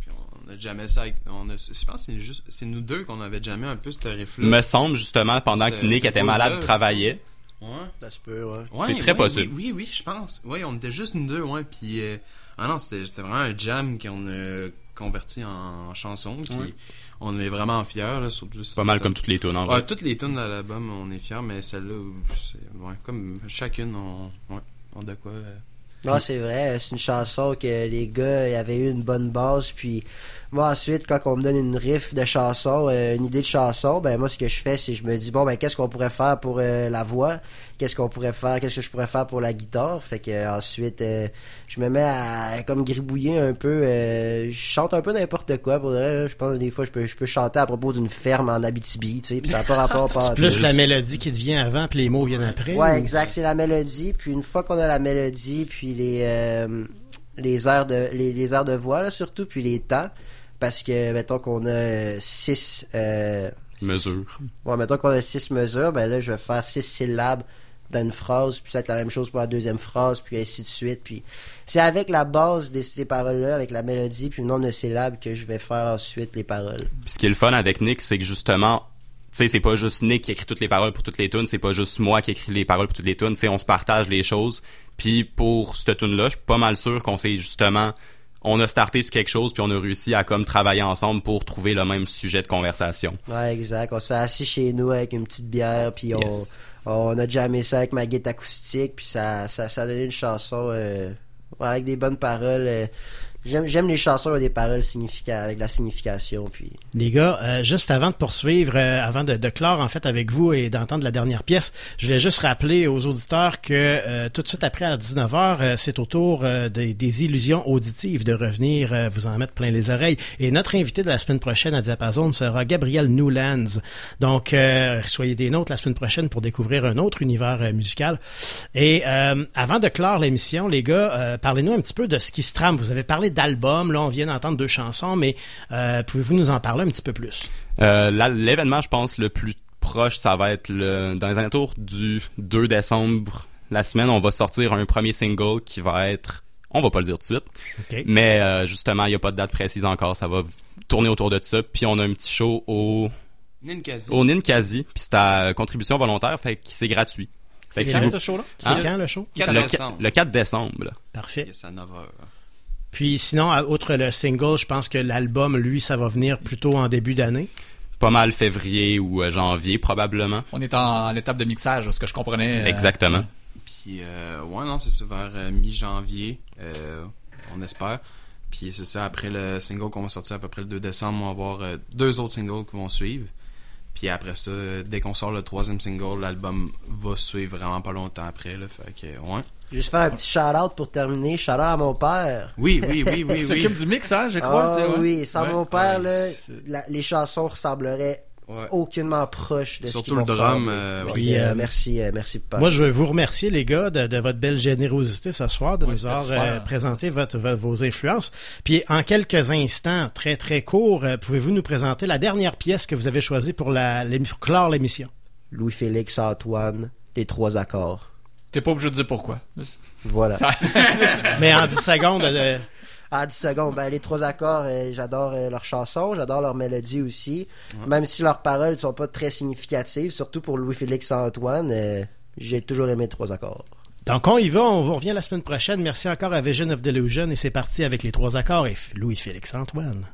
Puis on a jamais ça avec, on a, je pense que c'est juste, c'est nous deux qu'on avait jamais un peu ce riff-là. Me semble justement pendant que Nick était malade travaillait. Ouais. Ça se peut, ouais. Ouais, C'est très ouais, possible. Oui, oui, oui, je pense. Oui, on était juste nous deux, ouais. Puis, euh, ah non, c'était c'était vraiment un jam qu'on a converti en chanson. Puis, Ouais. On est vraiment fiers, là, surtout. Pas mal comme toutes les tunes. Ouais, toutes les tunes de l'album, on est fiers, mais celle-là, c'est, ouais, comme chacune, on, ouais, on de quoi. euh, Non, c'est vrai. C'est une chanson que les gars avaient eu une bonne base. Puis moi, ensuite, quand on me donne une riff de chanson, euh, une idée de chanson, ben moi, ce que je fais, c'est que je me dis, bon, ben qu'est-ce qu'on pourrait faire pour euh, la voix? Qu'est-ce qu'on pourrait faire? Qu'est-ce que je pourrais faire pour la guitare? Fait que euh, ensuite, je me mets à comme gribouiller un peu. je chante un peu n'importe quoi. Pour vrai, je pense que des fois, je peux, je peux chanter à propos d'une ferme en Abitibi, tu sais, puis ça n'a pas rapport. (laughs) C'est plus la mélodie qui te vient avant, puis les mots viennent après. Ouais, ou- exact. C'est la mélodie. Puis une fois qu'on a la mélodie, puis les les airs de les, les airs de voix là, surtout, puis les temps, parce que mettons qu'on a six euh, Mesure. Ouais, mettons qu'on a six mesures, ben là je vais faire six syllabes dans une phrase, puis ça va être la même chose pour la deuxième phrase, puis ainsi de suite. Puis c'est avec la base de ces paroles-là, avec la mélodie, puis le nombre de syllabes que je vais faire ensuite les paroles. Puis ce qui est le fun avec Nick, c'est que justement, tu sais, c'est pas juste Nick qui écrit toutes les paroles pour toutes les tunes, c'est pas juste moi qui écris les paroles pour toutes les tunes, tu sais, on se partage les choses. Puis pour cette tune là je suis pas mal sûr qu'on s'est justement on a starté sur quelque chose puis on a réussi à comme travailler ensemble pour trouver le même sujet de conversation. Ouais, exact. On s'est assis chez nous avec une petite bière, puis on, Yes. on a jamais ça avec ma guitare acoustique, puis ça, ça, ça a donné une chanson euh, avec des bonnes paroles. euh. J'aime, les chansons avec des paroles avec la signification, puis... Les gars, euh, juste avant de poursuivre, euh, avant de, de clore en fait avec vous et d'entendre la dernière pièce, je voulais juste rappeler aux auditeurs que euh, tout de suite après à 19h, euh, c'est au tour euh, des, des illusions auditives de revenir euh, vous en mettre plein les oreilles. Et notre invité de la semaine prochaine à Diapason sera Gabriel Newlands. Donc, soyez des nôtres la semaine prochaine pour découvrir un autre univers musical. Et avant de clore l'émission, les gars, parlez-nous un petit peu de ce qui se trame. Vous avez parlé d'album, là on vient d'entendre deux chansons, mais euh, pouvez-vous nous en parler un petit peu plus? Euh, l'événement, je pense, le plus proche, ça va être le, dans les alentours du 2 décembre. La semaine, on va sortir un premier single qui va être, on va pas le dire tout de suite, mais euh, justement, il y a pas de date précise encore. Ça va tourner autour de ça. Puis on a un petit show au Ninkasi. au Ninkasi. Puis c'est à contribution volontaire, fait que c'est gratuit. C'est quand, si vous- ce show-là? C'est Hein? quand, le show? 4 le, décembre. le 4 décembre. Parfait. Yes, à 9h. Puis sinon, outre le single, je pense que l'album, lui, ça va venir plutôt en début d'année. Pas mal février ou euh, janvier, probablement. On est en, en étape de mixage, ce que je comprenais. euh, Exactement. Puis, euh, ouais, non, c'est ça, vers euh, mi-janvier, euh, on espère. Puis c'est ça, après le single qu'on va sortir à peu près le 2 décembre, on va avoir euh, deux autres singles qui vont suivre. Puis après ça, dès qu'on sort le troisième single, l'album va suivre vraiment pas longtemps après. Là, fait que, ouais. Juste faire un petit shout-out pour terminer. Shout-out à mon père. Oui, oui, oui, oui, (laughs) Il oui. s'occupe du mix, hein, je crois. Ah oui, sans Ouais. mon père, Ouais, là, c'est- la- les chansons ressembleraient Ouais. aucunement proches de Surtout ce le ressembler. euh, Puis, euh, euh, merci, euh, merci papa. Moi, je veux vous remercier, les gars, de, de votre belle générosité ce soir, de Ouais, nous avoir euh, présenté votre, vos influences. Puis, en quelques instants, très, très courts, euh, pouvez-vous nous présenter la dernière pièce que vous avez choisie pour, la, pour clore l'émission? Louis-Félix Antoine, les trois accords. T'es pas obligé de dire pourquoi. Voilà. Ça- (laughs) Mais en 10 secondes, euh, En 10 secondes, ben, les trois accords, euh, j'adore euh, leurs chansons, j'adore leur mélodie aussi. Même si leurs paroles sont pas très significatives, surtout pour Louis-Félix Antoine, euh, j'ai toujours aimé trois accords. donc on y va, on, on revient la semaine prochaine. Merci encore à Vision of Delusion et c'est parti avec les trois accords et Louis-Félix Antoine.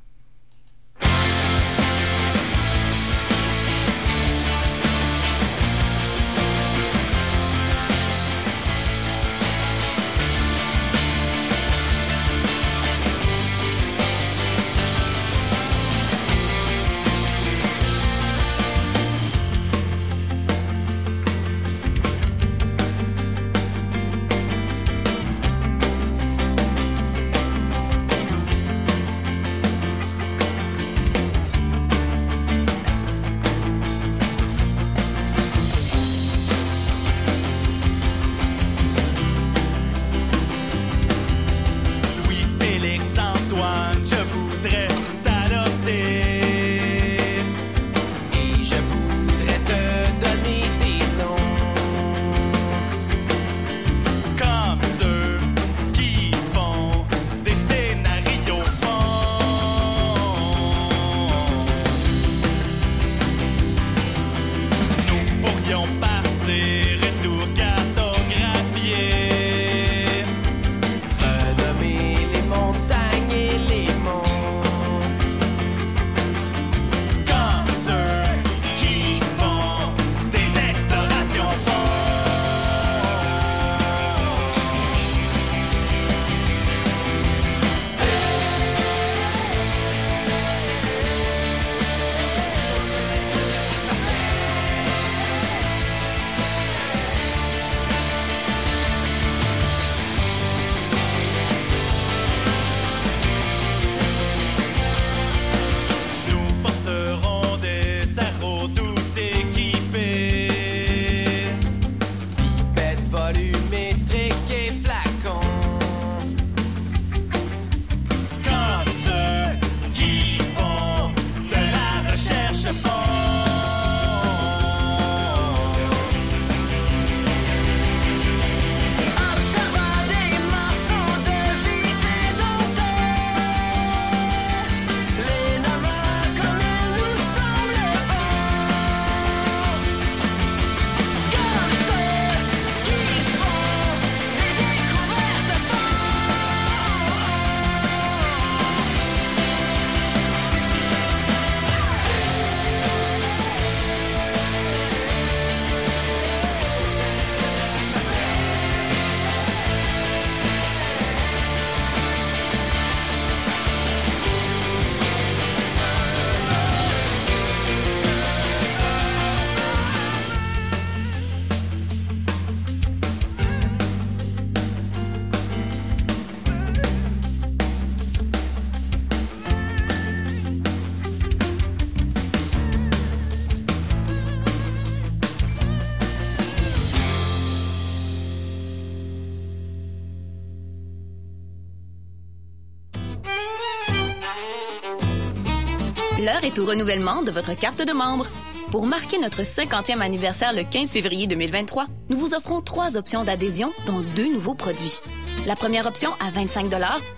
L'heure est au renouvellement de votre carte de membre. Pour marquer notre 50e anniversaire le 15 février 2023, nous vous offrons trois options d'adhésion, dont deux nouveaux produits. La première option, à 25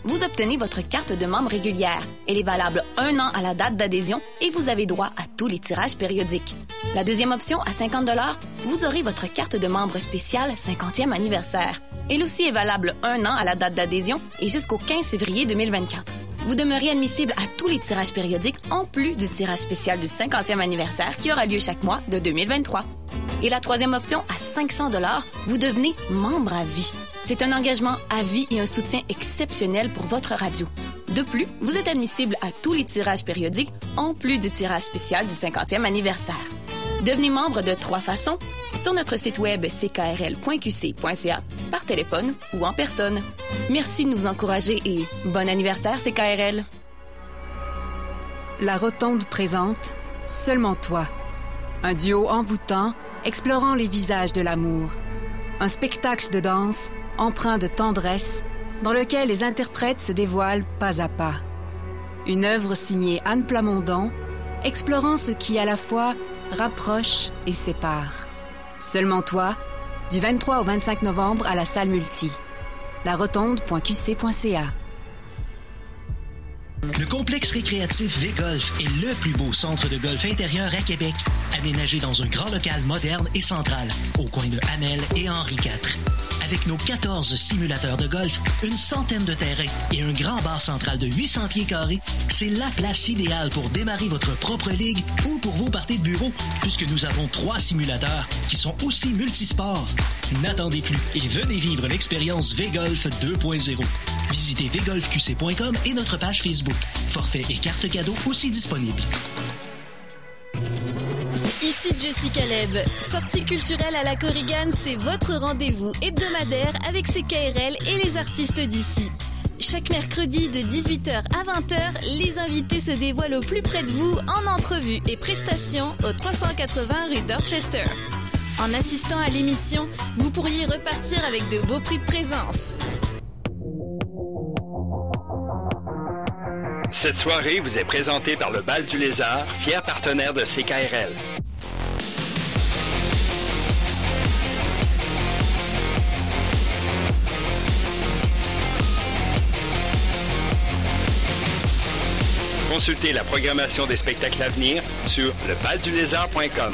vous obtenez votre carte de membre régulière. Elle est valable un an à la date d'adhésion et vous avez droit à tous les tirages périodiques. La deuxième option, à 50 vous aurez votre carte de membre spéciale 50e anniversaire. Elle aussi est valable un an à la date d'adhésion et jusqu'au 15 février 2024. Vous demeurez admissible à tous les tirages périodiques en plus du tirage spécial du 50e anniversaire qui aura lieu chaque mois de 2023. Et la troisième option, à 500 vous devenez membre à vie. C'est un engagement à vie et un soutien exceptionnel pour votre radio. De plus, vous êtes admissible à tous les tirages périodiques en plus du tirage spécial du 50e anniversaire. Devenez membre de trois façons sur notre site web ckrl.qc.ca, par téléphone ou en personne. Merci de nous encourager et bon anniversaire CKRL. La Rotonde présente Seulement toi. Un duo envoûtant explorant les visages de l'amour. Un spectacle de danse empreint de tendresse dans lequel les interprètes se dévoilent pas à pas. Une œuvre signée Anne Plamondon explorant ce qui à la fois rapproche et sépare. Seulement toi, Du 23 au 25 novembre à la salle Multi. La rotonde.qc.ca. Le complexe récréatif V-Golf est le plus beau centre de golf intérieur à Québec, aménagé dans un grand local moderne et central, au coin de Hamel et Henri IV. Avec nos 14 simulateurs de golf, une centaine de terrains et un grand bar central de 800 pieds carrés, c'est la place idéale pour démarrer votre propre ligue ou pour vos parties de bureau, puisque nous avons trois simulateurs qui sont aussi multisports. N'attendez plus et venez vivre l'expérience V-Golf 2.0. Visitez vgolfqc.com et notre page Facebook. Forfait et carte cadeau aussi disponibles. Ici Jessie Caleb. Sortie culturelle à la Corrigan, c'est votre rendez-vous hebdomadaire avec ses KRL et les artistes d'ici. Chaque mercredi de 18h à 20h, les invités se dévoilent au plus près de vous en entrevue et prestations au 380 rue Dorchester. En assistant à l'émission, vous pourriez repartir avec de beaux prix de présence. Cette soirée vous est présentée par le Bal du Lézard, fier partenaire de CKRL. Consultez la programmation des spectacles à venir sur lebaldulézard.com.